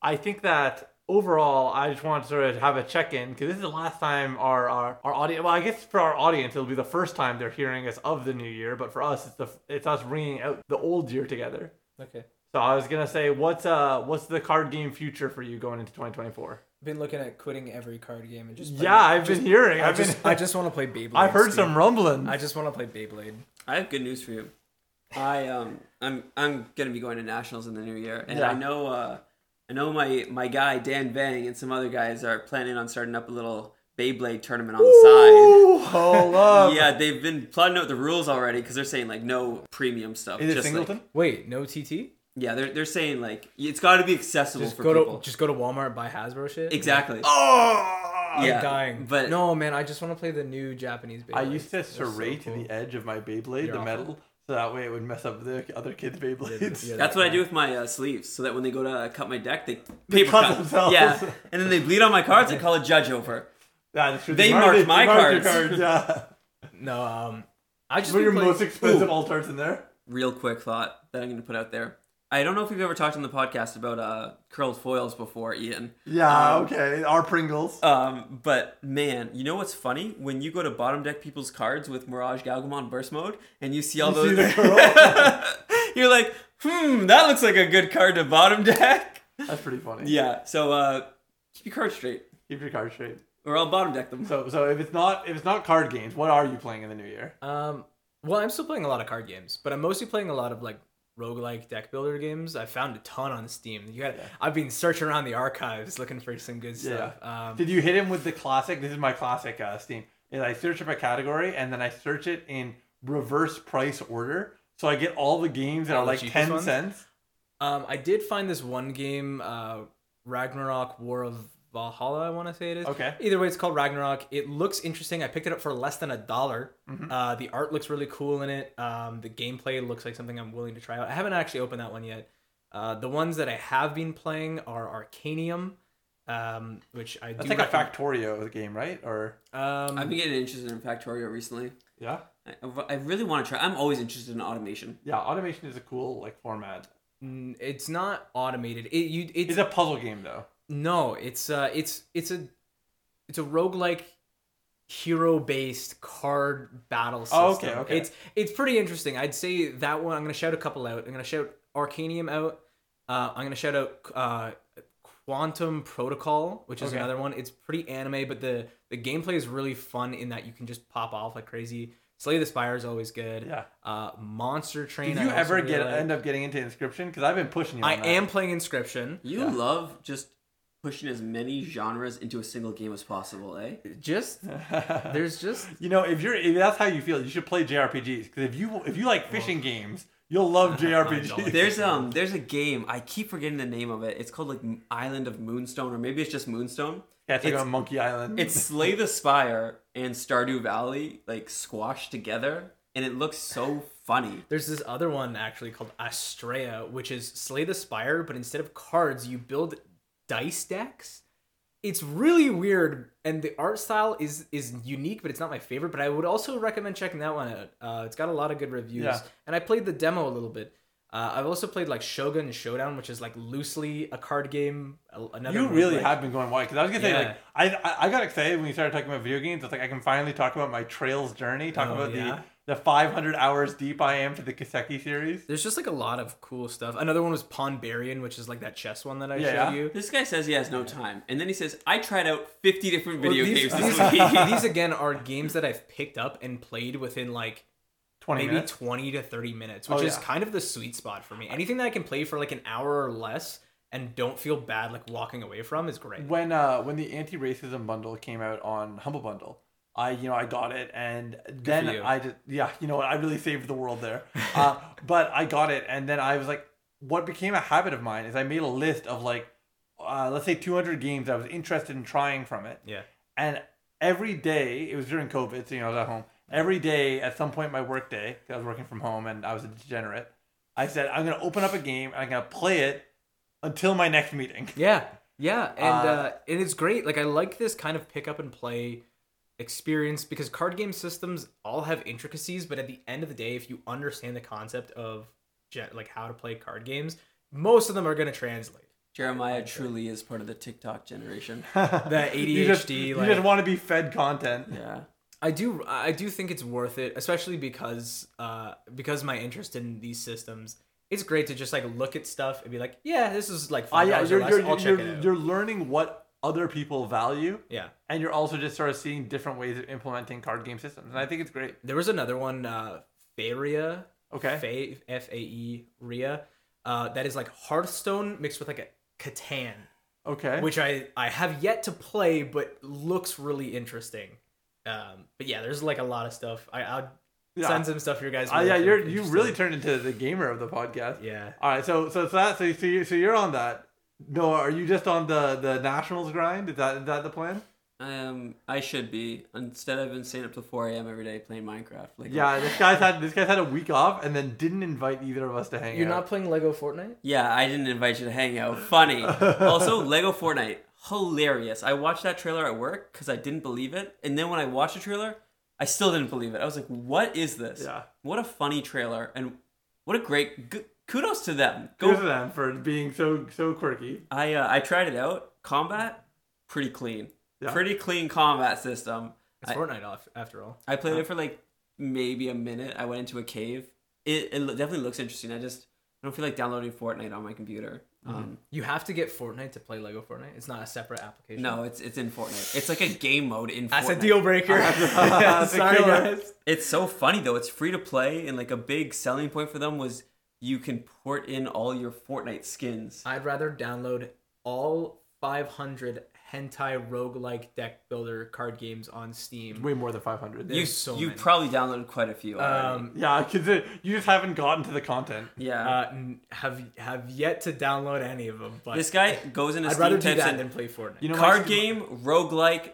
I think that overall, I just want to sort of have a check in because this is the last time our, our, our audience, well, I guess for our audience, it'll be the first time they're hearing us of the new year, but for us, it's, the, it's us bringing out the old year together. Okay. So I was going to say, what's, uh, what's the card game future for you going into 2024? I've Been looking at quitting every card game and just. Yeah, I've been hearing. I I've just, been, I just want to play Beyblade. I've heard Steve. some rumbling. I just want to play Beyblade. I have good news for you. I um I'm I'm gonna be going to nationals in the new year, and Yeah. I know uh I know my my guy Dan Vang and some other guys are planning on starting up a little Beyblade tournament on the Ooh, hold up. Yeah, they've been plotting out the rules already because they're saying like no premium stuff. Is it just Singleton? Like, Wait, no TT? yeah, they're they're saying like it's got to be accessible Just for go people. to just go to Walmart buy Hasbro shit. exactly. oh! I'm yeah, dying. but- no, man, I just want to play the new Japanese Beyblade. I used to They're so serrate cool. the edge of my Beyblade, You're the awful. metal, so that way it would mess up the other kids' Beyblades. yeah. That's what I do with my uh, sleeves, so that when they go to cut my deck, they paper cut cut. themselves. Yeah, and then they bleed on my cards. I call a judge over. Yeah, that's true. They mark- marked my mark your cards. Yeah. No, um, I just Put been your playing- most expensive Ooh. alt arts in there. real quick thought that I'm going to put out there. I don't know if we've ever talked on the podcast about uh, curled foils before, Ian. Yeah, Um, okay. Our Pringles. Um, but man, you know what's funny? When you go to bottom deck people's cards with Mirage Gaogamon Burst Mode, and you see all You see those, the you're like, hmm, that looks like a good card to bottom deck. That's pretty funny. Yeah. So uh, keep your cards straight, Keep your cards straight. or I'll bottom deck them. So, so if it's not if it's not card games, what are you playing in the new year? Um, well, I'm still playing a lot of card games, but I'm mostly playing a lot of like roguelike deck builder games. I found a ton on Steam. You got I've been searching around the archives looking for some good stuff. Um, Did you hit him with the classic? This is my classic uh, Steam. Is I search up a category and then I search it in reverse price order, so I get all the games that are like cheapest ten ones? cents. Um, I did find this one game, uh, Ragnarok War of Valhalla. I want to say it is. Okay. Either way, it's called Ragnarok. It looks interesting. I picked it up for less than a dollar. Mm-hmm. Uh, the art looks really cool in it. Um, the gameplay looks like something I'm willing to try out. I haven't actually opened that one yet. Uh, the ones that I have been playing are Arcanium, um, which I That's do like a Factorio game, right? Or Um, I've been getting interested in Factorio recently. yeah, I, I really want to try. I'm always interested in automation. yeah. Automation is a cool like format. mm, it's not automated. It you it's It's a puzzle game though. No, it's uh it's it's a it's a roguelike hero based card battle system. Oh, okay, okay. It's it's pretty interesting. I'd say that one I'm gonna shout a couple out. I'm gonna shout Arcanium out. Uh, I'm gonna shout out uh, Quantum Protocol, which is Okay. another one. It's pretty anime, but the the gameplay is really fun in that you can just pop off like crazy. Slay the Spire is always good. Yeah. Uh, Monster Train. Did you ever really get like. end up getting into inscription? Because I've been pushing you. I that. am playing Inscription. You Yeah. love just pushing as many genres into a single game as possible, eh? Just there's just You know, if you're if that's how you feel, you should play JRPGs. Because if you if you like fishing games, you'll love JRPGs. There's um there's a game I keep forgetting the name of it. It's called like Island of Moonstone or maybe it's just Moonstone. yeah, it's like it's- on Monkey Island. It's Slay the Spire and Stardew Valley like squashed together, and it looks so funny. There's this other one actually called Astrea, which is Slay the Spire, but instead of cards, you build dice decks. it's really weird and the art style is is unique but it's not my favorite but i would also recommend checking that one out uh, it's got a lot of good reviews Yeah. and i played the demo a little bit uh, i've also played like shogun showdown which is like loosely a card game another You really roguelike. have been going wide because I was gonna say like I, I I got excited when you started talking about video games. It's like I can finally talk about my Trails journey, talk Oh, about yeah? the the 500 hours deep I am to the Kiseki series. there's just like a lot of cool stuff another one was Pawnbarian, which is like that chess one that i Yeah, showed you This guy says he has no time, and then he says, "I tried out 50 different video Well, these, games these, this week." these again are games that i've picked up and played within like 20 maybe minutes. 20 to 30 minutes, which Oh, is yeah. kind of the sweet spot for me. Anything that I can play for like an hour or less and don't feel bad like walking away from is great. when uh when the anti-racism bundle came out on Humble Bundle, I you know I got it and then. I just yeah you know what I really saved the world there. uh, but I got it and then I was like, what became a habit of mine is I made a list of like, uh, let's say 200 games I was interested in trying from it, Yeah. and every day it was during COVID, so you know I was at home. Every day at some point in my work day, I was working from home and I was a degenerate, I said I'm gonna open up a game and I'm gonna play it until my next meeting. Yeah. Yeah, and Uh, uh, and it's great. Like I like this kind of pick up and play experience because card game systems all have intricacies, but at the end of the day, if you understand the concept of ge- like how to play card games, most of them are going to translate. Jeremiah truly is part of the TikTok generation. The you just, you like- just want to be fed content. Yeah. I do I do think it's worth it, especially because uh because my interest in these systems. It's great to just like look at stuff and be like, yeah, this is like Ah, five yeah, you're you're, I'll you're, you're learning what other people value, yeah. and you're also just sort of seeing different ways of implementing card game systems, and I think it's great. There was another one, uh Faeria. Okay. F A E Ria. Uh that is like Hearthstone mixed with like a Catan. Okay. Which I I have yet to play but looks really interesting. Um but yeah, there's like a lot of stuff. I I'll Yeah. send some stuff your guys. Uh, yeah, you're you really turned into the gamer of the podcast. Yeah. All right, so so so that so so, you, so you're on that. No, are you just on the the nationals grind? Is that is that the plan? Um, I should be. Instead, I've been staying up till 4 a.m. every day playing Minecraft. Like, Yeah, this guy's had this guy's had a week off and then didn't invite either of us to hang out. You're out. not playing Lego Fortnite? Yeah, I didn't invite you to hang out. Funny. also, Lego Fortnite, hilarious. I watched that trailer at work because I didn't believe it, and then when I watched the trailer, I still didn't believe it. I was like, "What is this? Yeah. What a funny trailer, and what a great g- kudos to them." Good Go. for them for being so so quirky. I uh, I tried it out. Combat, pretty clean. Yeah. Pretty clean combat system. It's I- Fortnite off after all. I played it for like maybe a minute. I went into a cave. It, it definitely looks interesting. I just I don't feel like downloading Fortnite on my computer. Um, You have to get Fortnite to play Lego Fortnite. It's not a separate application. no, it's it's in Fortnite. It's like a game mode in Fortnite. That's Fortnite. a deal breaker. That's Sorry, guys. It's so funny though. It's free to play, and like a big selling point for them was you can port in all your Fortnite skins. I'd rather download all 500 hentai roguelike deck builder card games on Steam. Way more than 500. You so you many. probably downloaded quite a few. Already. Um, yeah, because you just haven't gotten to the content. yeah. uh, have have yet to download any of them, but this guy goes into I'd Steam rather do that in than play Fortnite. You know, card my, game, roguelike,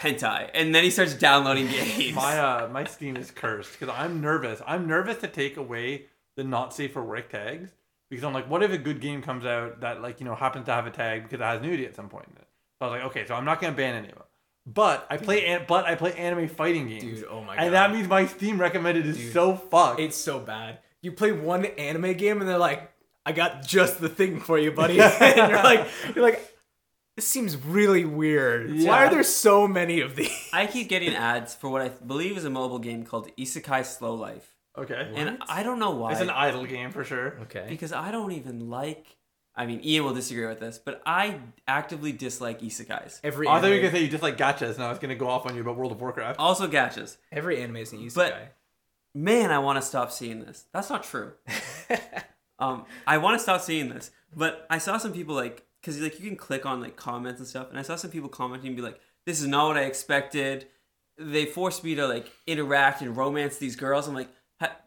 hentai, and then he starts downloading games. My uh, my Steam is cursed because I'm nervous. I'm nervous to take away the not safe for work tags because I'm like, what if a good game comes out that like you know happens to have a tag because it has nudity at some point in it? So I was like, okay, so I'm not gonna ban any of them. But I play an- but I play anime fighting games, Dude, oh my god! and that means my Steam recommended is Dude, so fucked. It's so bad. You play one anime game and they're like, "I got just the thing for you, buddy," and you're like, "You're like." This seems really weird. Why are there so many of these? I keep getting ads for what I believe is a mobile game called Isekai Slow Life, okay, and I don't know why. it's an idle game for sure. Okay. because I don't even like. I mean, Ian will disagree with this, but I actively dislike isekais. Every Oh, I thought you were gonna say you just like gachas, and I was gonna go off on you about World of Warcraft. Also, gachas. every anime is an isekai. But- Man, I want to stop seeing this. That's not true. um, I want to stop seeing this, but I saw some people like because like you can click on like comments and stuff, and I saw some people commenting and be like, "This is not what I expected." They forced me to like interact and romance these girls. I'm like, "Ha-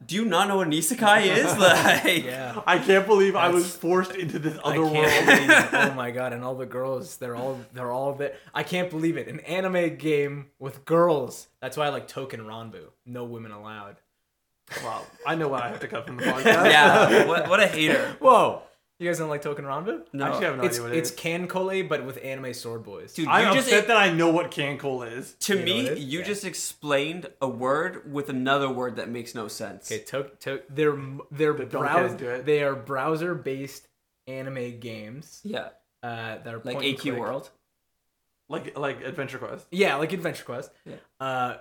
do you not know what an isekai is? Like, yeah. I can't believe I was forced into this other world. oh my god! And all the girls, they're all they're all there. I can't believe it. An anime game with girls. That's why I like Touken Ranbu. No women allowed. Wow, I know what I have to cut from the podcast. yeah. What, what a hater. Whoa! You guys don't like Touken Ranbu? No, I actually have no it's idea what it it's is. KanColle, but with anime sword boys. dude, I'm you just upset that I know what KanColle is. to You know me, what it is? you Yeah. just explained a word with another word that makes no sense. Okay, to, to, they're they're But don't brow- get it. they are browser based anime games Yeah, uh, that are like point and AQ click. World. Like like Adventure Quest. Yeah, like Adventure Quest. Yeah. Uh,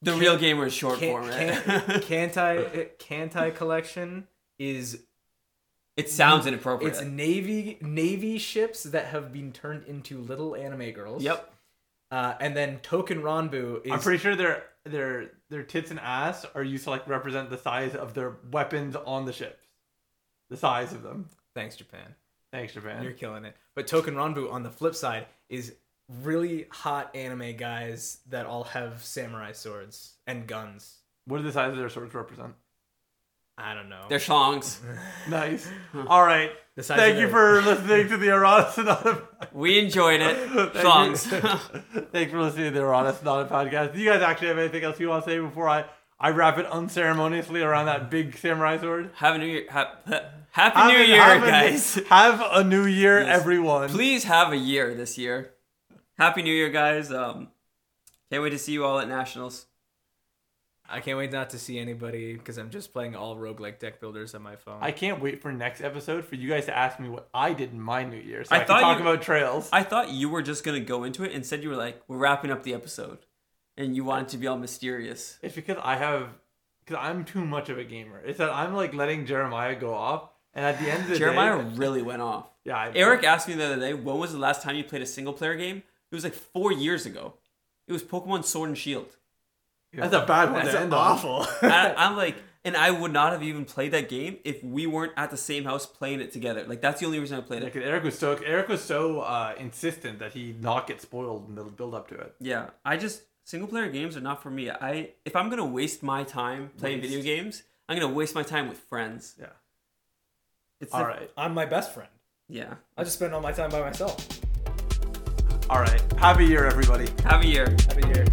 The Can- real gamer is short can, format. can, Kantai Kantai collection is it sounds inappropriate. it's navy navy ships that have been turned into little anime girls. yep. Uh, and then Touken Ranbu is I'm pretty sure their their their tits and ass are used to like represent the size of their weapons on the ships. The size of them. thanks Japan. Thanks, Japan. You're killing it. But Touken Ranbu on the flip side is really hot anime guys that all have samurai swords and guns. What do the size of their swords represent? I don't know. They're songs. Nice. All right. The size Thank of you their- for listening to the Errata Sonata. We enjoyed it. Thank songs. you. Thanks for listening to the Errata Sonata podcast. Do you guys actually have anything else you want to say before I, I wrap it unceremoniously around that big samurai sword? Happy New Year. Ha- ha- Happy Have New a- Year, have a- guys. Have a new year, Yes. everyone. Please have a year this year. Happy New Year, guys. Um, can't wait to see you all at Nationals. I can't wait not to see anybody because I'm just playing all roguelike deck builders on my phone. I can't wait for next episode for you guys to ask me what I did in my new year, so I I, thought talk you- about trails. I thought you were just gonna go into it. Instead, you were like, "We're wrapping up the episode," and you wanted to be all mysterious. It's because I have, because I'm too much of a gamer. It's that I'm like letting Jeremiah go off, and at the end of the day, Jeremiah day, really went off. yeah, I, Eric asked me the other day, "When was the last time you played a single player game?" It was like four years ago. It was Pokemon Sword and Shield. That's a bad one That's to end on. awful. I, I'm like, and I would not have even played that game if we weren't at the same house playing it together. Like that's the only reason I played Yeah, it. 'cause Eric was so Eric was so uh, insistent that he not get spoiled in the build up to it. Yeah, I just single player games are not for me. I if I'm gonna waste my time playing Waste. video games, I'm gonna waste my time with friends. Yeah. It's All the- right. I'm my best friend. Yeah. I just spend all my time by myself. All right. Happy year, everybody. Have a year. Happy year.